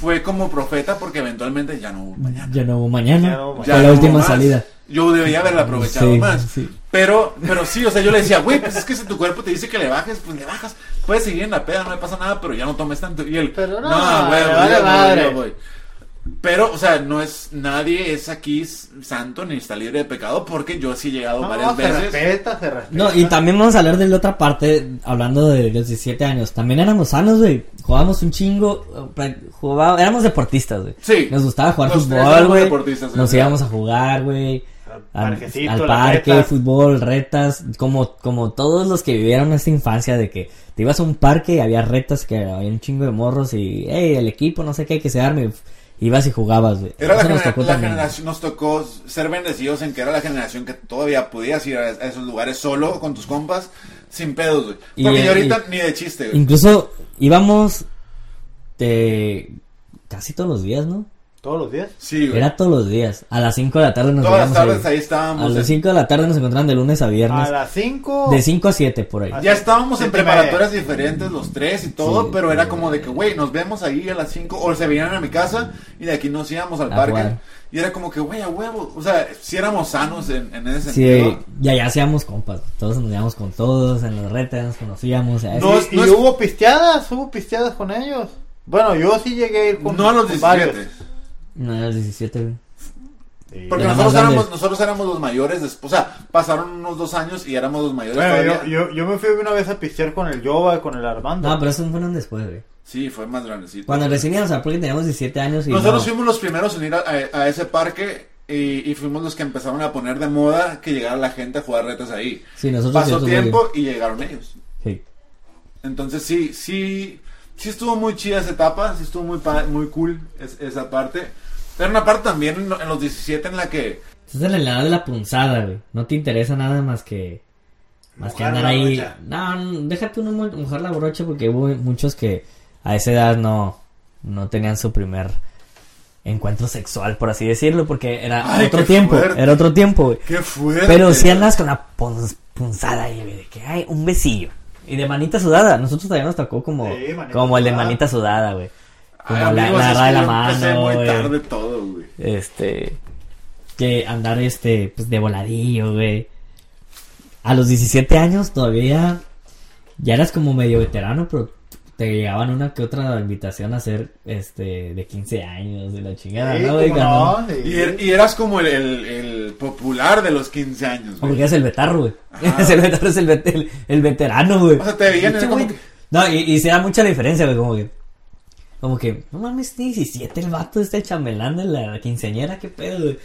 Fue como profeta porque eventualmente ya no hubo mañana. Ya no hubo mañana. Ya no hubo Fue Ya la no última salida. Yo debería haberla aprovechado Sí, más. sí. Pero, pero sí, o sea, yo le decía, güey, pues es que si tu cuerpo te dice que le bajes, pues le bajas. Puedes seguir en la peda, no le pasa nada, pero ya no tomes tanto. Y él, Pero no, güey, pues, vale ya voy, madre. ya voy". Pero, o sea, no es, nadie es aquí santo ni está libre de pecado porque yo sí he llegado No, varias se veces. respeta, se respeta. No, y también vamos a hablar de la otra parte, hablando de los 17 años. También éramos sanos, güey. Jugábamos un chingo. eh, Jugaba, éramos deportistas, güey. Sí. Nos gustaba jugar Los tres fútbol, güey. deportistas, Nos sí. íbamos a jugar, güey. Al Al, parquecito, al las parque, retas. fútbol, retas, como, como todos los que vivieron esta infancia de que te ibas a un parque y había retas que había un chingo de morros y, hey, el equipo, no sé qué, hay que se arme. Ibas y jugabas, güey. Era la, nos tocó la generación, nos tocó ser bendecidos en que era la generación que todavía podías ir a, a esos lugares solo con tus compas, sin pedos, güey. Y, Porque eh, yo ahorita y- ni de chiste, güey. Incluso íbamos de casi todos los días, ¿no? ¿Todos los días? Sí, güey. Era todos los días. A las 5 de la tarde nos Todas las tardes ahí A estábamos. las en- 5 de la tarde nos encontraban de lunes a viernes. A las 5. De 5 a 7 por ahí. Ah, Ya estábamos en preparatorias diferentes los tres y todo, Sí. pero era como de que, güey, nos vemos ahí a las 5 o se venían a mi casa y de aquí nos íbamos al A parque. jugar. Y era como que, güey, a huevo. O sea, si éramos sanos en, en ese Sí, sentido. y allá hacíamos compas. Todos nos íbamos con todos, en las retas nos conocíamos. No, y no es- hubo pisteadas, hubo pisteadas con ellos. Bueno, yo sí llegué a ir con No a los con 17. varios. No, los 17, güey. Sí. Porque Era nosotros más grande. éramos, nosotros éramos los mayores, después, o sea, pasaron unos dos años y éramos los mayores Bueno, todavía. yo, yo, yo me fui una vez a pistear con el Yoba, con el Armando. No, pero esos fueron después, güey. Sí, fue más grandecito. Cuando recién íbamos al parque teníamos 17 años y Nosotros no. fuimos los primeros en ir a, a- a ese parque y, y fuimos los que empezaron a poner de moda que llegara la gente a jugar retas ahí. Sí, nosotros Pasó tiempo y llegaron ellos. Sí. Entonces sí, sí, sí estuvo muy chida esa etapa, sí estuvo muy, pa- muy cool es- esa parte. Pero una parte también en, lo- en los 17 en la que... Estás en la edad de la punzada, güey. No te interesa nada más que. Más que andar ahí. brocha. No, no, déjate uno mo- mojar la brocha porque hubo muchos que a esa edad no, no tenían su primer encuentro sexual, por así decirlo, porque era Ay, otro tiempo. fuerte. Era otro tiempo, güey. ¡Qué fuerte! Pero si andas con la pun- punzada ahí, güey, de que hay un besillo. Y de manita sudada. Nosotros también nos tocó como, Sí, como el de manita sudada, güey. Como Ay, la, amigos, la agarrada de la mano, muy tarde todo, güey. Este. Que andar, este, pues de voladillo, güey. A los 17 años todavía. Ya eras como medio veterano, pero te llegaban una que otra invitación a hacer, este, de 15 años, de la chingada, Sí, ¿no. Y, er- y eras como el, el- el popular de los 15 años, Como güey. que es el vetarro, güey. Es el vetarro, es el, vet- el, el veterano, güey. O sea, te veían, como que- No, y, y se da mucha diferencia, güey, como que... Como que, no mames, tiene 17 el vato este chambelán de la quinceañera, qué pedo, güey.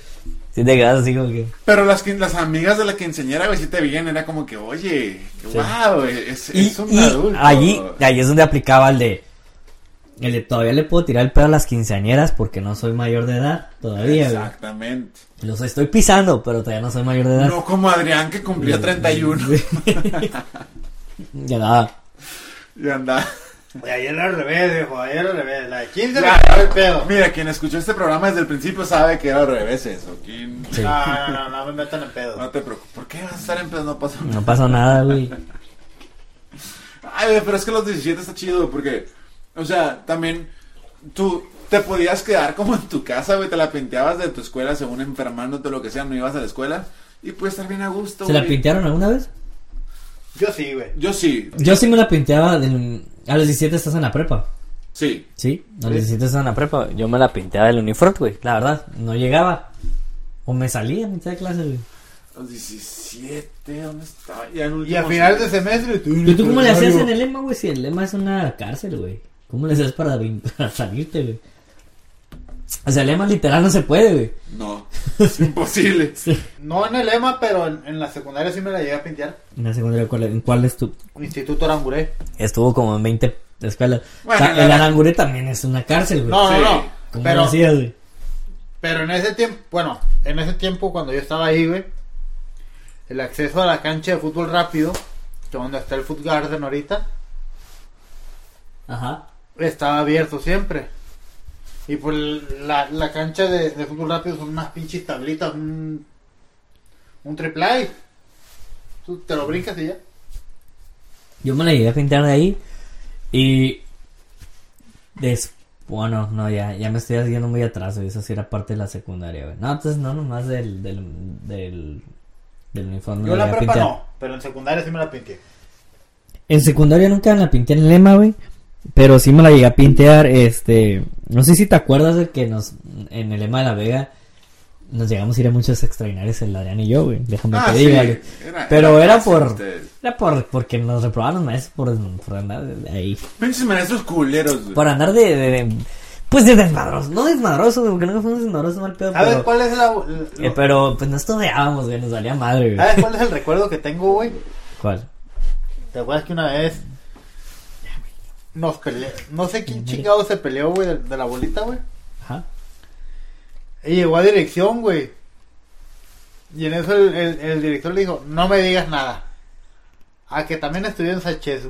Si te quedas así como que... Pero las, las amigas de la quinceañera, güey, si te veían, era como que, oye, Sí. wow, es, Y, es un y adulto. allí, ahí es donde aplicaba el de... El de todavía le puedo tirar el pedo a las quinceañeras porque no soy mayor de edad todavía, güey. Exactamente. Los estoy pisando, pero todavía no soy mayor de edad. No como Adrián que cumplía 31 Ya nada. y anda. Y ayer era al revés, viejo, ayer era al revés. La de 15 Ya, me cagó el pedo. Mira, quien escuchó este programa desde el principio sabe que era al revés eso. ¿Quién- Sí. No, no, no, no me metan en pedo. No te preocupes. ¿Por qué vas a estar en pedo? No pasa nada. No pasó nada, güey. Ay, güey, pero es que los 17 está chido, porque, o sea, también tú te podías quedar como en tu casa, güey, te la pinteabas de tu escuela según enfermándote o lo que sea, no ibas a la escuela y puedes estar bien a gusto, ¿Se la pintearon alguna vez? Yo sí, güey. Yo sí, Yo sí me la pinteaba del- a los 17 estás en la prepa. sí. Sí, a los 17 estás en la prepa. Yo me la pinteaba del uniforme, güey. La verdad, no llegaba. O me salía a mitad de clase, güey. Los 17, ¿dónde estaba? Ya en Y a final de semestre tú. ¿Y tú cómo le hacías en el lema, güey? Si el lema es una cárcel, güey. ¿Cómo le hacías para, para salirte, güey? O sea, el lema literal no se puede, güey. No, es imposible. No en el EMA, pero en, en la secundaria sí me la llegué a pintear. En la secundaria, ¿cuál, ¿en cuál es tu? Instituto Aranguré. Estuvo como en 20 escuelas. Bueno, o sea, la- el Arangure también es una cárcel, güey. No, Sí. no, no. ¿Cómo Pero, lo hacías, güey? pero en ese tiempo, bueno, en ese tiempo cuando yo estaba ahí, güey, el acceso a la cancha de fútbol rápido, que donde está el Foot Garden ahorita, Ajá. estaba abierto siempre. Y pues la, la cancha de, de fútbol rápido son unas pinches tablitas, un, un triple Tú te lo brincas y ya. Yo me la llegué a pintar de ahí y des bueno, no, ya, ya me estoy haciendo muy atrás, güey. Eso sí era parte de la secundaria, güey. No, entonces no, nomás del, del, del, del uniforme. Yo la prepa pintar. no, pero en secundaria sí me la pinté. En secundaria nunca me la pinté en lema, güey. Pero sí me la llegué a pintear, este... No sé si te acuerdas de que nos... En el lema de la Vega... Nos llegamos a ir a muchos extraordinarios el Adrián y yo, güey. Déjame Ah, que sí, diga, era- Pero era era por... ustedes. Era por... Porque nos reprobaban los maestros por, por andar de ahí. Pinches maestros culeros, güey. Por andar de... de- de- pues de desmadrosos. No desmadrosos, güey. Porque nunca fuimos desmadrosos mal pedo. ¿Sabes Pero, cuál es la, eh, pero pues no estudiábamos, güey. Nos valía madre, güey. ¿Sabes cuál es el recuerdo que tengo, güey? ¿Cuál? ¿Te acuerdas que una vez nos peleó? No sé quién chingado se peleó, güey, de, de la bolita, güey. Ajá. Y llegó a dirección, güey. Y en eso el, el- el director le dijo, no me digas nada. A que también estudió en Sánchez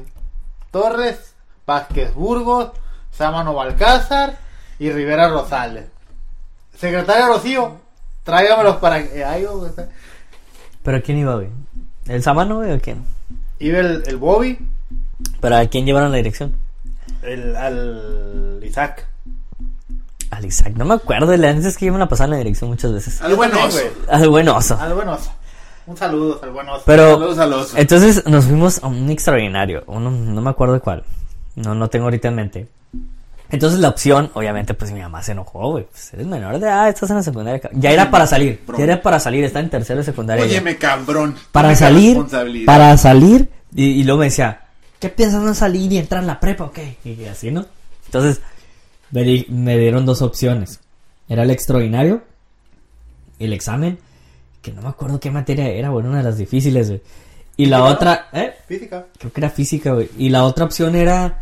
Torres, Vázquez Burgos, Sámano Balcázar y Rivera Rosales. Secretario Rocío, tráigamelos para que... Ay, güey, está- ¿Pero quién iba, güey? ¿El Samano, güey, o quién? Iba el, el Bobby, ¿Para quién llevaron la dirección? El, al Isaac. Al Isaac. No me acuerdo. La neta es que yo me la pasaba en la dirección muchas veces. Al buen oso. güey. Al buen oso. Al buen oso. Un saludo al buen oso. Pero... Saludos al oso. Entonces nos fuimos a un extraordinario. Uno, no me acuerdo de cuál. No, no tengo ahorita en mente. Entonces la opción, obviamente, pues mi mamá se enojó, güey. Pues eres menor de edad, estás en la secundaria. Ya era para salir. Ya era para salir. Está en tercero de secundaria. Óyeme, cabrón. para salir, para salir, y, y luego me decía, ¿qué piensas no salir y entrar en la prepa o qué? Y así, ¿no? Entonces, me, di- me dieron dos opciones. Era el extraordinario, el examen, que no me acuerdo qué materia era, bueno, una de las difíciles, güey. Y la Física, otra, ¿eh? Física. Creo que era física, güey. Y la otra opción era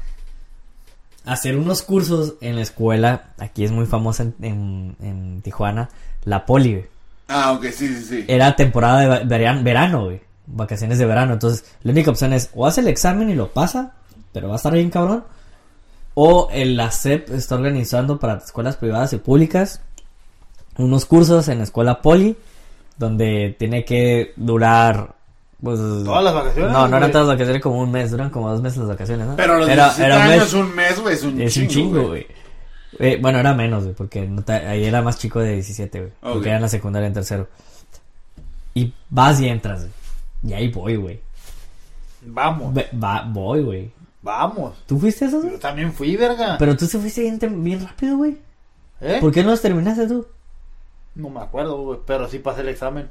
hacer unos cursos en la escuela, aquí es muy famosa en, en- en Tijuana, la poli, güey Ah, ok, sí, sí, sí. era temporada de verano, güey. Vacaciones de verano. Entonces, la única opción es o hace el examen y lo pasa, pero va a estar bien cabrón. O el la SEP está organizando para escuelas privadas y públicas unos cursos en la escuela poli, donde tiene que durar. Pues, Todas las vacaciones, No, no eran todas las vacaciones, como un mes, duran como dos meses las vacaciones, ¿no? Pero los Era- 17 era un mes. años, un mes, güey, es un Es un chingo, chingo, güey. Eh, bueno, era menos, güey, porque no te- ahí era más chico de 17, güey. Porque era en la secundaria en tercero. Y vas y entras, güey. Y ahí voy, güey. Vamos. Ve- Va, voy, güey. Vamos. ¿Tú fuiste a eso? Yo también fui, verga. Pero tú se fuiste bien, tem- bien rápido, güey. ¿Eh? ¿Por qué no los terminaste tú? No me acuerdo, güey. Pero sí pasé el examen.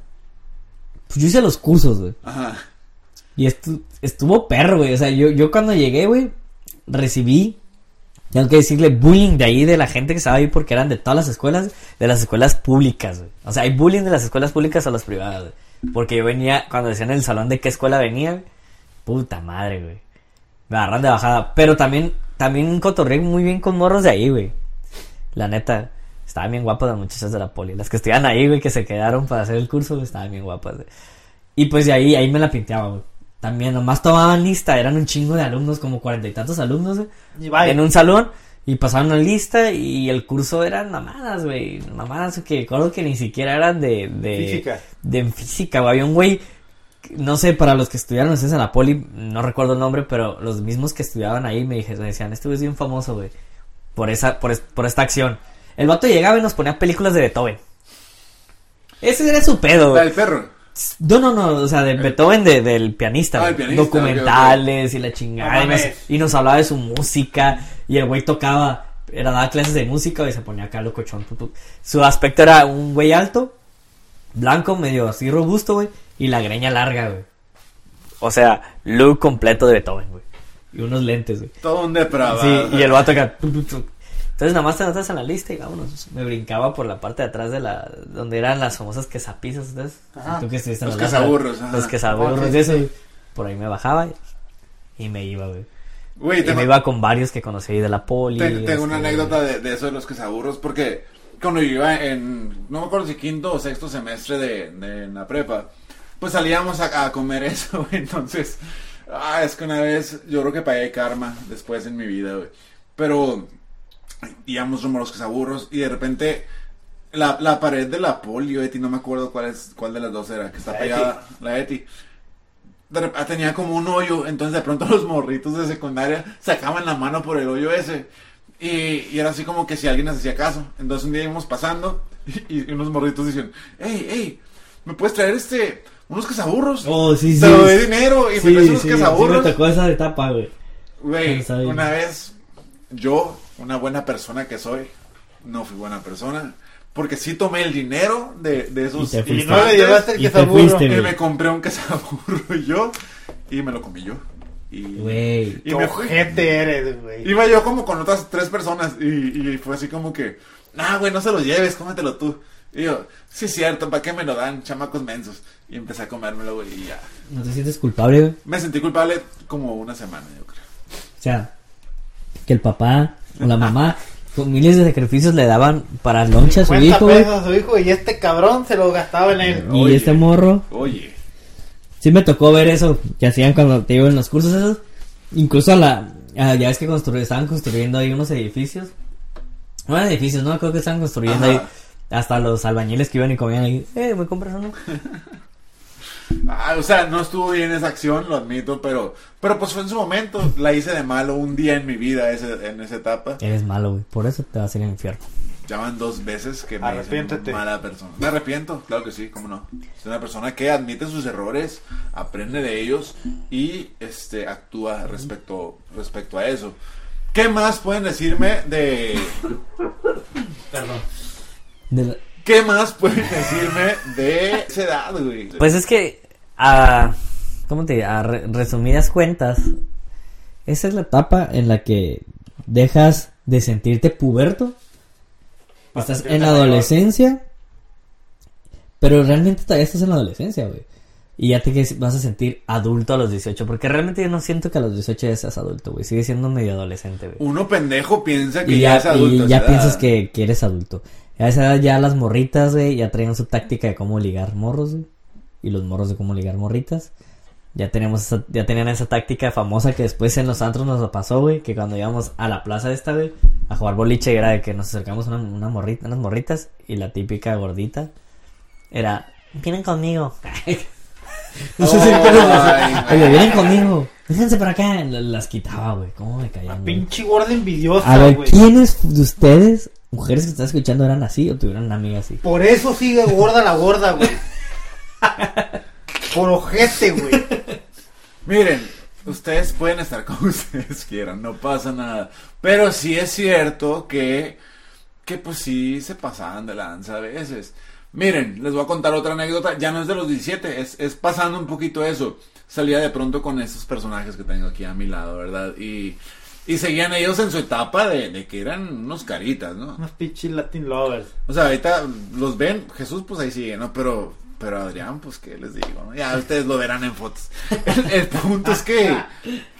Pues yo hice los cursos, güey. Ajá. Y estu- estuvo perro, güey. O sea, yo, yo cuando llegué, güey, recibí, tengo que decirle, bullying de ahí de la gente que estaba ahí porque eran de todas las escuelas, de las escuelas públicas, güey. O sea, hay bullying de las escuelas públicas a las privadas, güey. Porque yo venía, cuando decían en el salón de qué escuela venía, puta madre, güey. Me agarran de bajada. Pero también, también cotorré muy bien con morros de ahí, güey. La neta, estaban bien guapas las muchachas de la poli. Las que estudian ahí, güey, que se quedaron para hacer el curso, güey, estaban bien guapas, güey. Y pues de ahí, ahí me la pinteaba, güey. También nomás tomaban lista, eran un chingo de alumnos, como cuarenta y tantos alumnos, güey. Y. En un salón, y pasaban una lista, y el curso eran mamadas, güey. Mamadas que recuerdo que ni siquiera eran de... de Física. De física, güey. Había un güey, no sé, para los que estudiaron ustedes en la poli, no recuerdo el nombre, pero los mismos que estudiaban ahí me, dije- me decían, este güey es bien famoso, güey. Por esa, por, es- por esta acción. El vato llegaba y nos ponía películas de Beethoven. Ese era su pedo, La güey. del perro. No, no, no, o sea, de Beethoven, de- del pianista, Ah, pianista, documentales y la chingada. Nos, y nos hablaba de su música. Y el güey tocaba, era daba clases de música y se ponía acá locochón. Su aspecto era un güey alto, blanco, medio así robusto, güey. Y la greña larga, güey. O sea, look completo de Beethoven, güey. Y unos lentes, güey. Todo un depravado. Sí, y el vato acá. Entonces nada más te notas en la lista y vámonos. Me brincaba por la parte de atrás de la... Donde eran las famosas quesapizas, ¿sabes? Ajá. Tú que estuviste en Los quesaburros. Los quesaburros, Ah, eso. Por ahí me bajaba y, y me iba, güey. Güey, Y tengo, me iba con varios que conocí ahí de la poli. te- tengo una este, anécdota de, de eso de los quesaburros, porque cuando yo iba en, no me acuerdo si quinto o sexto semestre de, de la prepa, pues salíamos a, a comer eso, güey, entonces, ah, es que una vez, yo creo que pagué karma después en mi vida, güey, pero íbamos rumbo a los quesaburros y de repente la, la pared de la polio, Eti, no me acuerdo cuál es cuál de las dos era, que está La pegada, la Eti. Tenía como un hoyo, entonces de pronto los morritos de secundaria sacaban la mano por el hoyo ese. Y, y era así como que si alguien nos hacía caso. Entonces un día íbamos pasando y, y unos morritos dicen, hey, hey, ¿me puedes traer este, unos quesaburros? Oh, sí, sí. Te doy dinero y Sí, me traes unos sí, sí, quesaburros. me tocó esa etapa, güey. Güey, una vez yo, una buena persona que soy, no fui buena persona. Porque sí tomé el dinero de, de esos Y no le llevaste el Y te quesaburro. fuiste. y me compré un quesaburro yo y me lo comí yo. Y, Güey. y Qué me ojete eres, güey. Iba yo como con otras tres personas y, y fue así como que, nah, güey, no se lo lleves, cómetelo tú. Y yo, sí es cierto, ¿para qué me lo dan? Chamacos mensos. Y empecé a comérmelo, güey, y ya. ¿No te sientes culpable, güey? Me sentí culpable como una semana, yo creo. O sea, que el papá o la mamá con miles de sacrificios le daban para loncha a su 50 hijo, pesos a su hijo y este cabrón se lo gastaba en él. Y Oye. este morro. Oye, Sí me tocó ver eso que hacían cuando te iban en los cursos esos. Incluso a la... a- ya ves que constru- estaban construyendo ahí unos edificios. No eran edificios, ¿no? Creo que estaban construyendo Ajá. ahí. Hasta los albañiles que iban y comían ahí. Eh, ¿me compras uno? Ah, o sea, no estuvo bien esa acción, lo admito, pero, pero pues fue en su momento. La hice de malo un día en mi vida ese, en esa etapa. Eres malo, güey. Por eso te vas a ir al infierno. Ya van dos veces que me Arrepiéntete. mala persona. Me arrepiento, claro que sí, cómo no. Es una persona que admite sus errores, aprende de ellos y este actúa respecto, respecto a eso. ¿Qué más pueden decirme de... Perdón. De la- ¿Qué más pueden decirme de esa edad, güey? Pues es que, a, ¿cómo te digo? A re- resumidas cuentas, esa es la etapa en la que dejas de sentirte puberto. Estás en la mayor. adolescencia, pero realmente todavía estás en la adolescencia, güey. Y ya te vas a sentir adulto a los 18, porque realmente yo no siento que a los 18 ya seas adulto, güey. Sigue siendo medio adolescente, güey. Uno pendejo piensa que Y ya, ya, es adulto. y ya piensas que, que eres adulto. A esa edad ya las morritas, güey, ya traían su táctica de cómo ligar morros, güey. Y los morros de cómo ligar morritas. Ya tenemos esa- ya tenían esa táctica famosa que después en los antros nos pasó, güey, que cuando íbamos a la plaza esta, güey, a jugar boliche era de que nos acercamos una, una morrita, unas morritas y la típica gordita era, vienen conmigo. no sé si güey. Oye, vienen conmigo. Déjense para acá. Las quitaba, güey. ¿Cómo me caían? Pinche gorda envidiosa, A ver, güey. ¿quiénes de ustedes, mujeres que están escuchando, eran así o tuvieron una amiga así? Por eso sigue gorda la gorda, güey. Por ojete, güey. Miren, ustedes pueden estar como ustedes quieran, no pasa nada. Pero sí es cierto que, que pues sí se pasaban de lanza a veces. Miren, les voy a contar otra anécdota, ya no es de los 17, es, es pasando un poquito eso. Salía de pronto con estos personajes que tengo aquí a mi lado, ¿verdad? Y, y seguían ellos en su etapa de, de que eran unos caritas, ¿no? Unos pinches Latin lovers. O sea, ahorita los ven, Jesús pues ahí sigue, ¿no? Pero, pero Adrián, pues qué les digo, ¿no? Ya ustedes lo verán en fotos. El, el punto es que,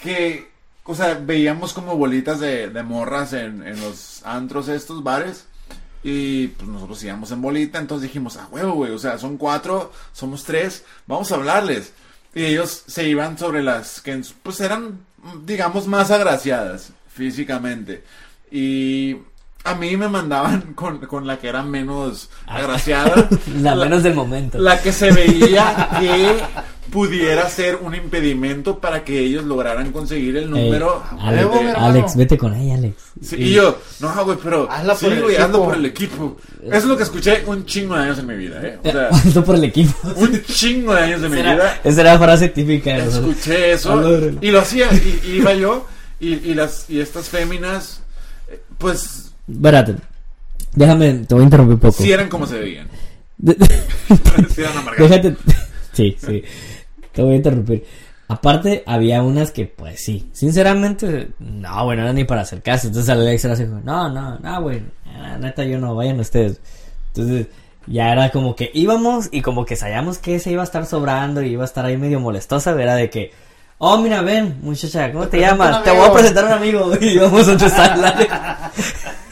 que, o sea, veíamos como bolitas de, de morras en, en los antros estos bares. Y pues nosotros íbamos en bolita, entonces dijimos, ah, huevo, güey, o sea, son cuatro, somos tres, vamos a hablarles. Y ellos se iban sobre las que pues eran, digamos, más agraciadas físicamente. Y a mí me mandaban con, con la que era menos agraciada. La menos del momento. La que se veía que pudiera ser un impedimento para que ellos lograran conseguir el Ey, número. Alex, mi hermano. Alex, vete con ella, Alex. Sí, y yo, no, güey, pero. Hazla sí, por el hazlo equipo. por el equipo. Eso es lo que escuché un chingo de años en mi vida, ¿eh? O sea, Esto por el equipo. un chingo de años de mi vida. Esa era la frase típica. Escuché eso y lo hacía. Y, y iba yo y, y, las, y estas féminas, eh, pues, Espérate. Déjame, te voy a interrumpir un poco. sí eran como se veían. De- Sí eran amargadas. Déjate. Sí, sí. Te voy a interrumpir. Aparte, había unas que, pues sí. Sinceramente, no, bueno, no era ni para hacer caso. Entonces Alex era así, no, no, no, güey. la Neta, yo no, vayan ustedes. Entonces, ya era como que íbamos y como que sabíamos que ese iba a estar sobrando y iba a estar ahí medio molestosa. Era de que, oh, mira, ven, muchacha, ¿cómo te, llamas? Te voy a amigo". presentar a un amigo. Y íbamos a otro sala.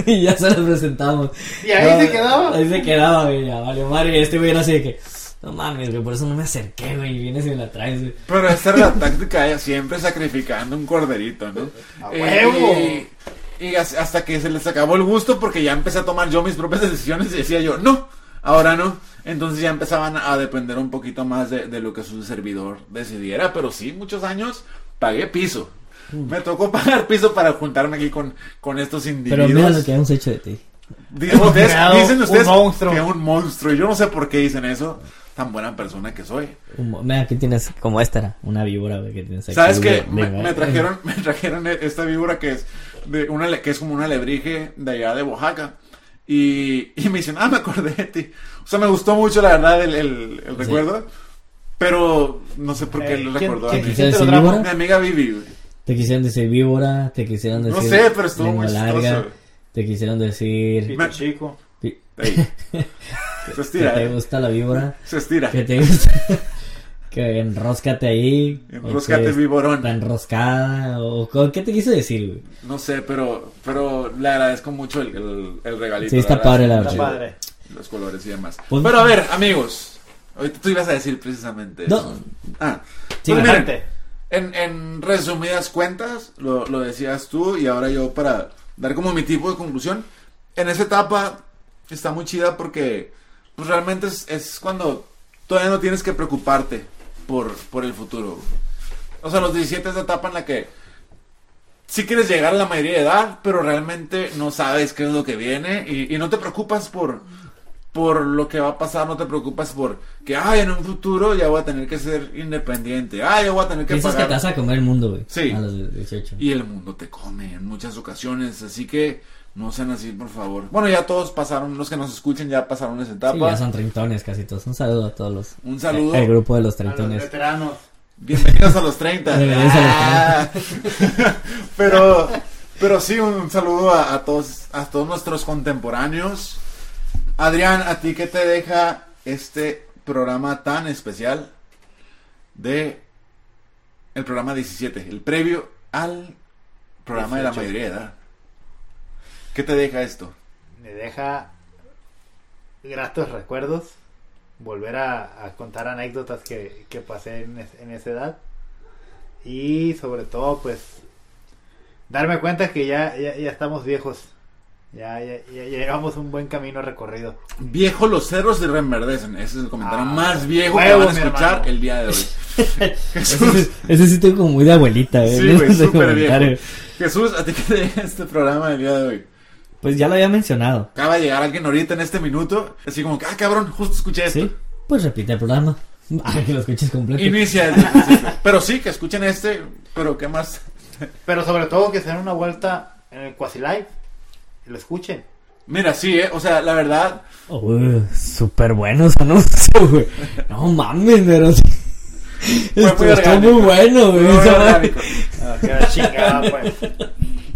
y ya se los presentamos. ¿Y ahí se quedaba? Ahí se quedaba, güey. Ya, vale, madre. Este güey era así de que, no mames, güey, por eso no me acerqué, güey. y Vienes y me la traes, güey. Pero esa era la táctica, ella siempre sacrificando un corderito, ¿no? ¡A Eh, huevo! y, Y as- hasta que se les acabó el gusto porque ya empecé a tomar yo mis propias decisiones y decía yo, no, ahora no. Entonces ya empezaban a depender un poquito más de, de lo que su servidor decidiera. Pero sí, muchos años pagué piso. Me tocó pagar piso para juntarme aquí con, con estos Pero individuos. mira lo que hemos hecho de ti. Dicen ustedes, dicen un ustedes monstruo. que un monstruo. Y yo no sé por qué dicen eso. Tan buena persona que soy. Mira, aquí tienes como esta una víbora, güey, que tienes aquí. ¿Sabes qué? Me, me trajeron, me trajeron esta víbora que es de una que es como una lebrige de allá de Oaxaca. Y, y me dicen, ah, me acordé de ti. O sea, me gustó mucho, la verdad, el, el- el recuerdo. Pero no sé por qué Eh, lo ¿quién- recordó a quién mí. Mi amiga Vivi, güey. Te quisieron decir víbora, te quisieron No decir. sé, pero estuvo muy larga, te quisieron decir. Pito chico. pi- Ey. Se que estira, te eh. gusta la víbora, Se estira. que te gusta. que enróscate ahí. Enróscate, que víborón. Está enroscada, o ¿qué te quiso decir, güey? No sé, pero, pero le agradezco mucho el, el, el regalito. Sí, está verdad, padre la Está chido. padre. Los colores y demás. Pues- pero a ver, amigos. Ahorita tú ibas a decir precisamente No. eso. Ah, Sí, pues miren, en, en resumidas cuentas, lo, lo decías tú y ahora yo para dar como mi tipo de conclusión. En esa etapa está muy chida porque pues realmente es, es cuando todavía no tienes que preocuparte por, por el futuro. O sea, los 17 es la etapa en la que sí quieres llegar a la mayoría de edad, pero realmente no sabes qué es lo que viene y, y no te preocupas por, por lo que va a pasar, no te preocupas por que, ay, en un futuro ya voy a tener que ser independiente, ay, ya voy a tener que Piensas que pagar. te vas a comer el mundo, güey. Sí. A los 18. Y el mundo te come en muchas ocasiones, así que no sean así, por favor. Bueno, ya todos pasaron, los que nos escuchen ya pasaron esa etapa. Sí, ya son treintones casi todos. Un saludo a todos los. Un saludo. El grupo de los A los treintones. veteranos. Bienvenidos a los 30. Bienvenidos a los Ah. pero, pero sí, un saludo a, a todos, a todos nuestros contemporáneos. Adrián, ¿a ti qué te deja este programa tan especial de el programa 17, el previo al programa de la 18. mayoría de edad? ¿Qué te deja esto? Me deja gratos recuerdos. Volver a, a contar anécdotas que, que pasé en, es- en esa edad. Y sobre todo, pues, darme cuenta que ya, ya, ya estamos viejos. Ya, ya, ya- llevamos un buen camino recorrido. Viejo, los cerros se reverdecen. Ese es el comentario Ah, más viejo que van a escuchar el día de hoy. Ese, Jesús, sí- ese sí estoy como muy de abuelita. Sí, güey, súper viejo. Jesús, ¿a ti qué te deja este programa del día de hoy? Pues ya lo había mencionado. Acaba de llegar alguien ahorita en este minuto, así como que, ah, cabrón, justo escuché esto. ¿Sí? Pues repite el programa. Ah, que lo escuches completo. Inicia. Pero sí, que escuchen este, pero ¿qué más? Pero sobre todo que se den una vuelta en el Quasi Live. Y lo escuchen. Mira, sí, eh, o sea, la verdad, Oh, súper bueno ese anuncio, güey. No mames, pero sí. muy Esto orgánico. muy bueno, güey. muy orgánico. Ah, la chingada, pues.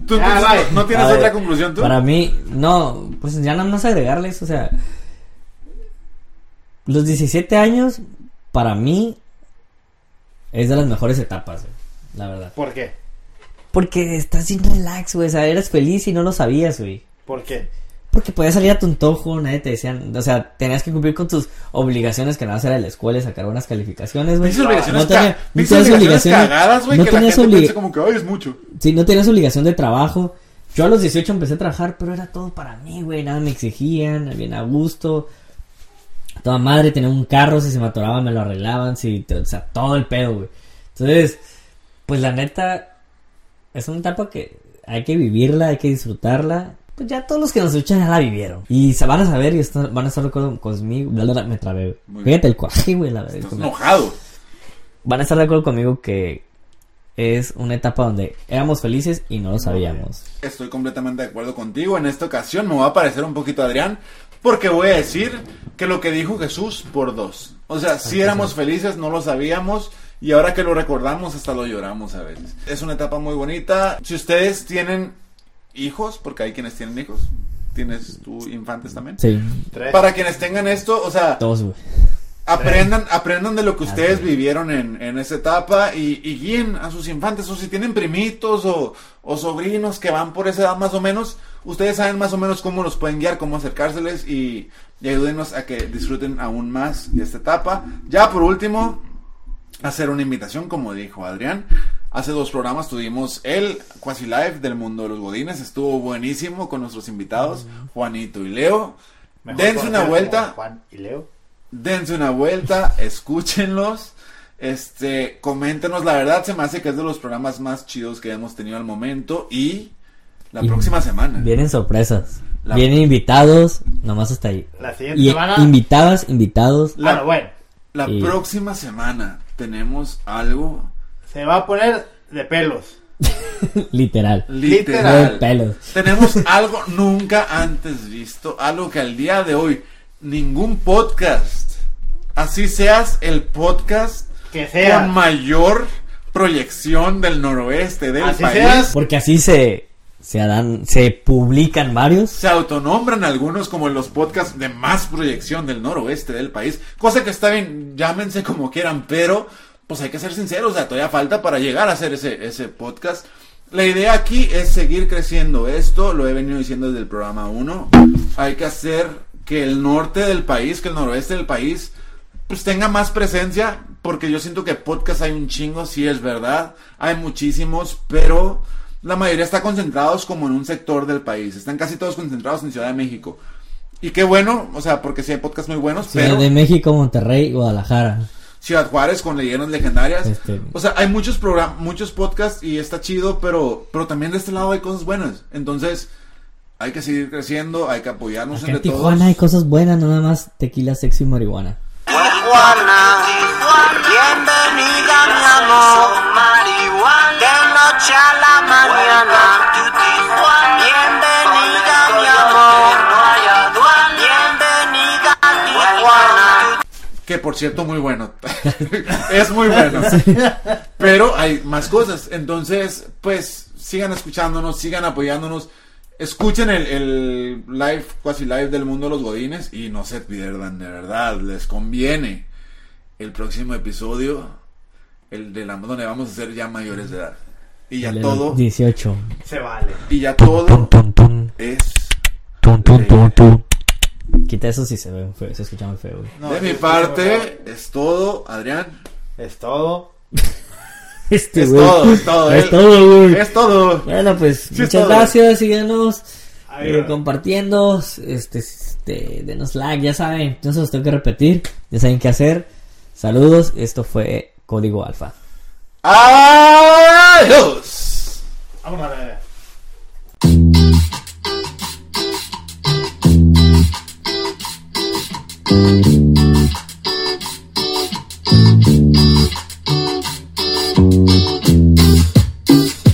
¿Tú, Ah, tú- bye. ¿No tienes A otra ver, conclusión tú? Para mí, no, pues ya nada más agregarles, o sea, los 17 años, para mí, es de las mejores etapas, güey, la verdad. ¿Por qué? Porque estás sin relax, güey, o sea, eres feliz y no lo sabías, güey. ¿Por qué? Porque podías salir a tu antojo, nadie te decían, o sea, tenías que cumplir con tus obligaciones que nada más era la escuela y sacar buenas calificaciones, güey. No tenía- tenías obligaciones cagadas, güey, no que la tenías gente piensa como que, ay, es mucho. Sí, no tenías obligación de trabajo. Yo a los 18 empecé a trabajar, pero era todo para mí, güey. Nada me exigían, bien a gusto. Toda madre tenía un carro, si se me atoraba me lo arreglaban, si, o sea, todo el pedo, güey. Entonces, pues la neta, es una etapa que hay que vivirla, hay que disfrutarla. Pues ya todos los que nos escuchan ya la vivieron. Y se van a saber y están- van a estar de acuerdo conmigo. Me trabé, güey. Fíjate el cuaje, güey. La, Estás con- enojado. van a estar de acuerdo conmigo que es una etapa donde éramos felices y no lo sabíamos. Estoy completamente de acuerdo contigo. En esta ocasión me va a parecer un poquito Adrián, porque voy a decir que lo que dijo Jesús por dos. O sea, si éramos felices, no lo sabíamos, y ahora que lo recordamos, hasta lo lloramos a veces. Es una etapa muy bonita. Si ustedes tienen hijos, porque hay quienes tienen hijos, ¿tienes tú infantes también? Sí, Tres. Para quienes tengan esto, o sea, güey. Aprendan, aprendan de lo que ustedes Así. vivieron en, en esa etapa y, y guíen a sus infantes. O si tienen primitos o, o sobrinos que van por esa edad más o menos, ustedes saben más o menos cómo los pueden guiar, cómo acercárseles y, y ayúdenos a que disfruten aún más de esta etapa. Ya por último, hacer una invitación, como dijo Adrián, Hace dos programas tuvimos el Quasi Live del Mundo de los Godines. Estuvo buenísimo con nuestros invitados, Juanito y Leo. Mejor Dense una vuelta. Juan y Leo. dense una vuelta, escúchenlos, este, coméntenos, la verdad se me hace que es de los programas más chidos que hemos tenido al momento y la Y próxima semana. Vienen sorpresas. La- Vienen invitados, nomás hasta ahí. La siguiente Y semana. invitadas, invitados, La, Bueno, bueno. la y- próxima semana tenemos algo Se va a poner de pelos. literal. literal. Literal. De pelos. Tenemos algo nunca antes visto, algo que al día de hoy ningún podcast, así seas el podcast Que sea. con mayor proyección del noroeste del Así país. seas. Porque así se, se dan, se publican varios. Se autonombran algunos como los podcasts de más proyección del noroeste del país. Cosa que está bien, llámense como quieran, pero pues hay que ser sinceros, o sea, todavía falta para llegar a hacer ese, ese podcast. La idea aquí es seguir creciendo esto, lo he venido diciendo desde el programa 1. Hay que hacer que el norte del país, que el noroeste del país, pues tenga más presencia, porque yo siento que podcast hay un chingo, sí es verdad, hay muchísimos, pero la mayoría está concentrados como en un sector del país, están casi todos concentrados en Ciudad de México. Y qué bueno, o sea, porque sí hay podcasts muy buenos, Ciudad pero de México, Monterrey, Guadalajara. Ciudad Juárez con leyendas legendarias. Este- O sea, hay muchos programas, muchos podcasts y está chido, pero, pero también de este lado hay cosas buenas. Entonces, hay que seguir creciendo, hay que apoyarnos Acá en entre Tijuana todos. hay cosas buenas, no nada más tequila, sexo y marihuana. Tijuana, bienvenida mi amor, de noche a la mañana, bienvenida Que por cierto, muy bueno. es muy bueno. Pero hay más cosas. Entonces, pues, sigan escuchándonos, sigan apoyándonos. Escuchen el, el live, casi live del mundo de los godines. Y no se pierdan, de verdad, les conviene. El próximo episodio, el de la donde vamos a ser ya mayores de edad. Y ya El todo, 18. Se vale. y ya todo es Quita eso si se ve feo, se escucha muy feo, güey. No, de mi parte, es todo, Adrián. Es todo. Este, Es todo, es todo. Es eh. todo, güey. Es todo. Bueno, pues es muchas gracias, síganos Ahí eh, compartiendo, este, este, denos like, ya saben, no se los tengo que repetir, ya saben qué hacer. Saludos, esto fue Código Alfa. Adiós. Vámonos a ver.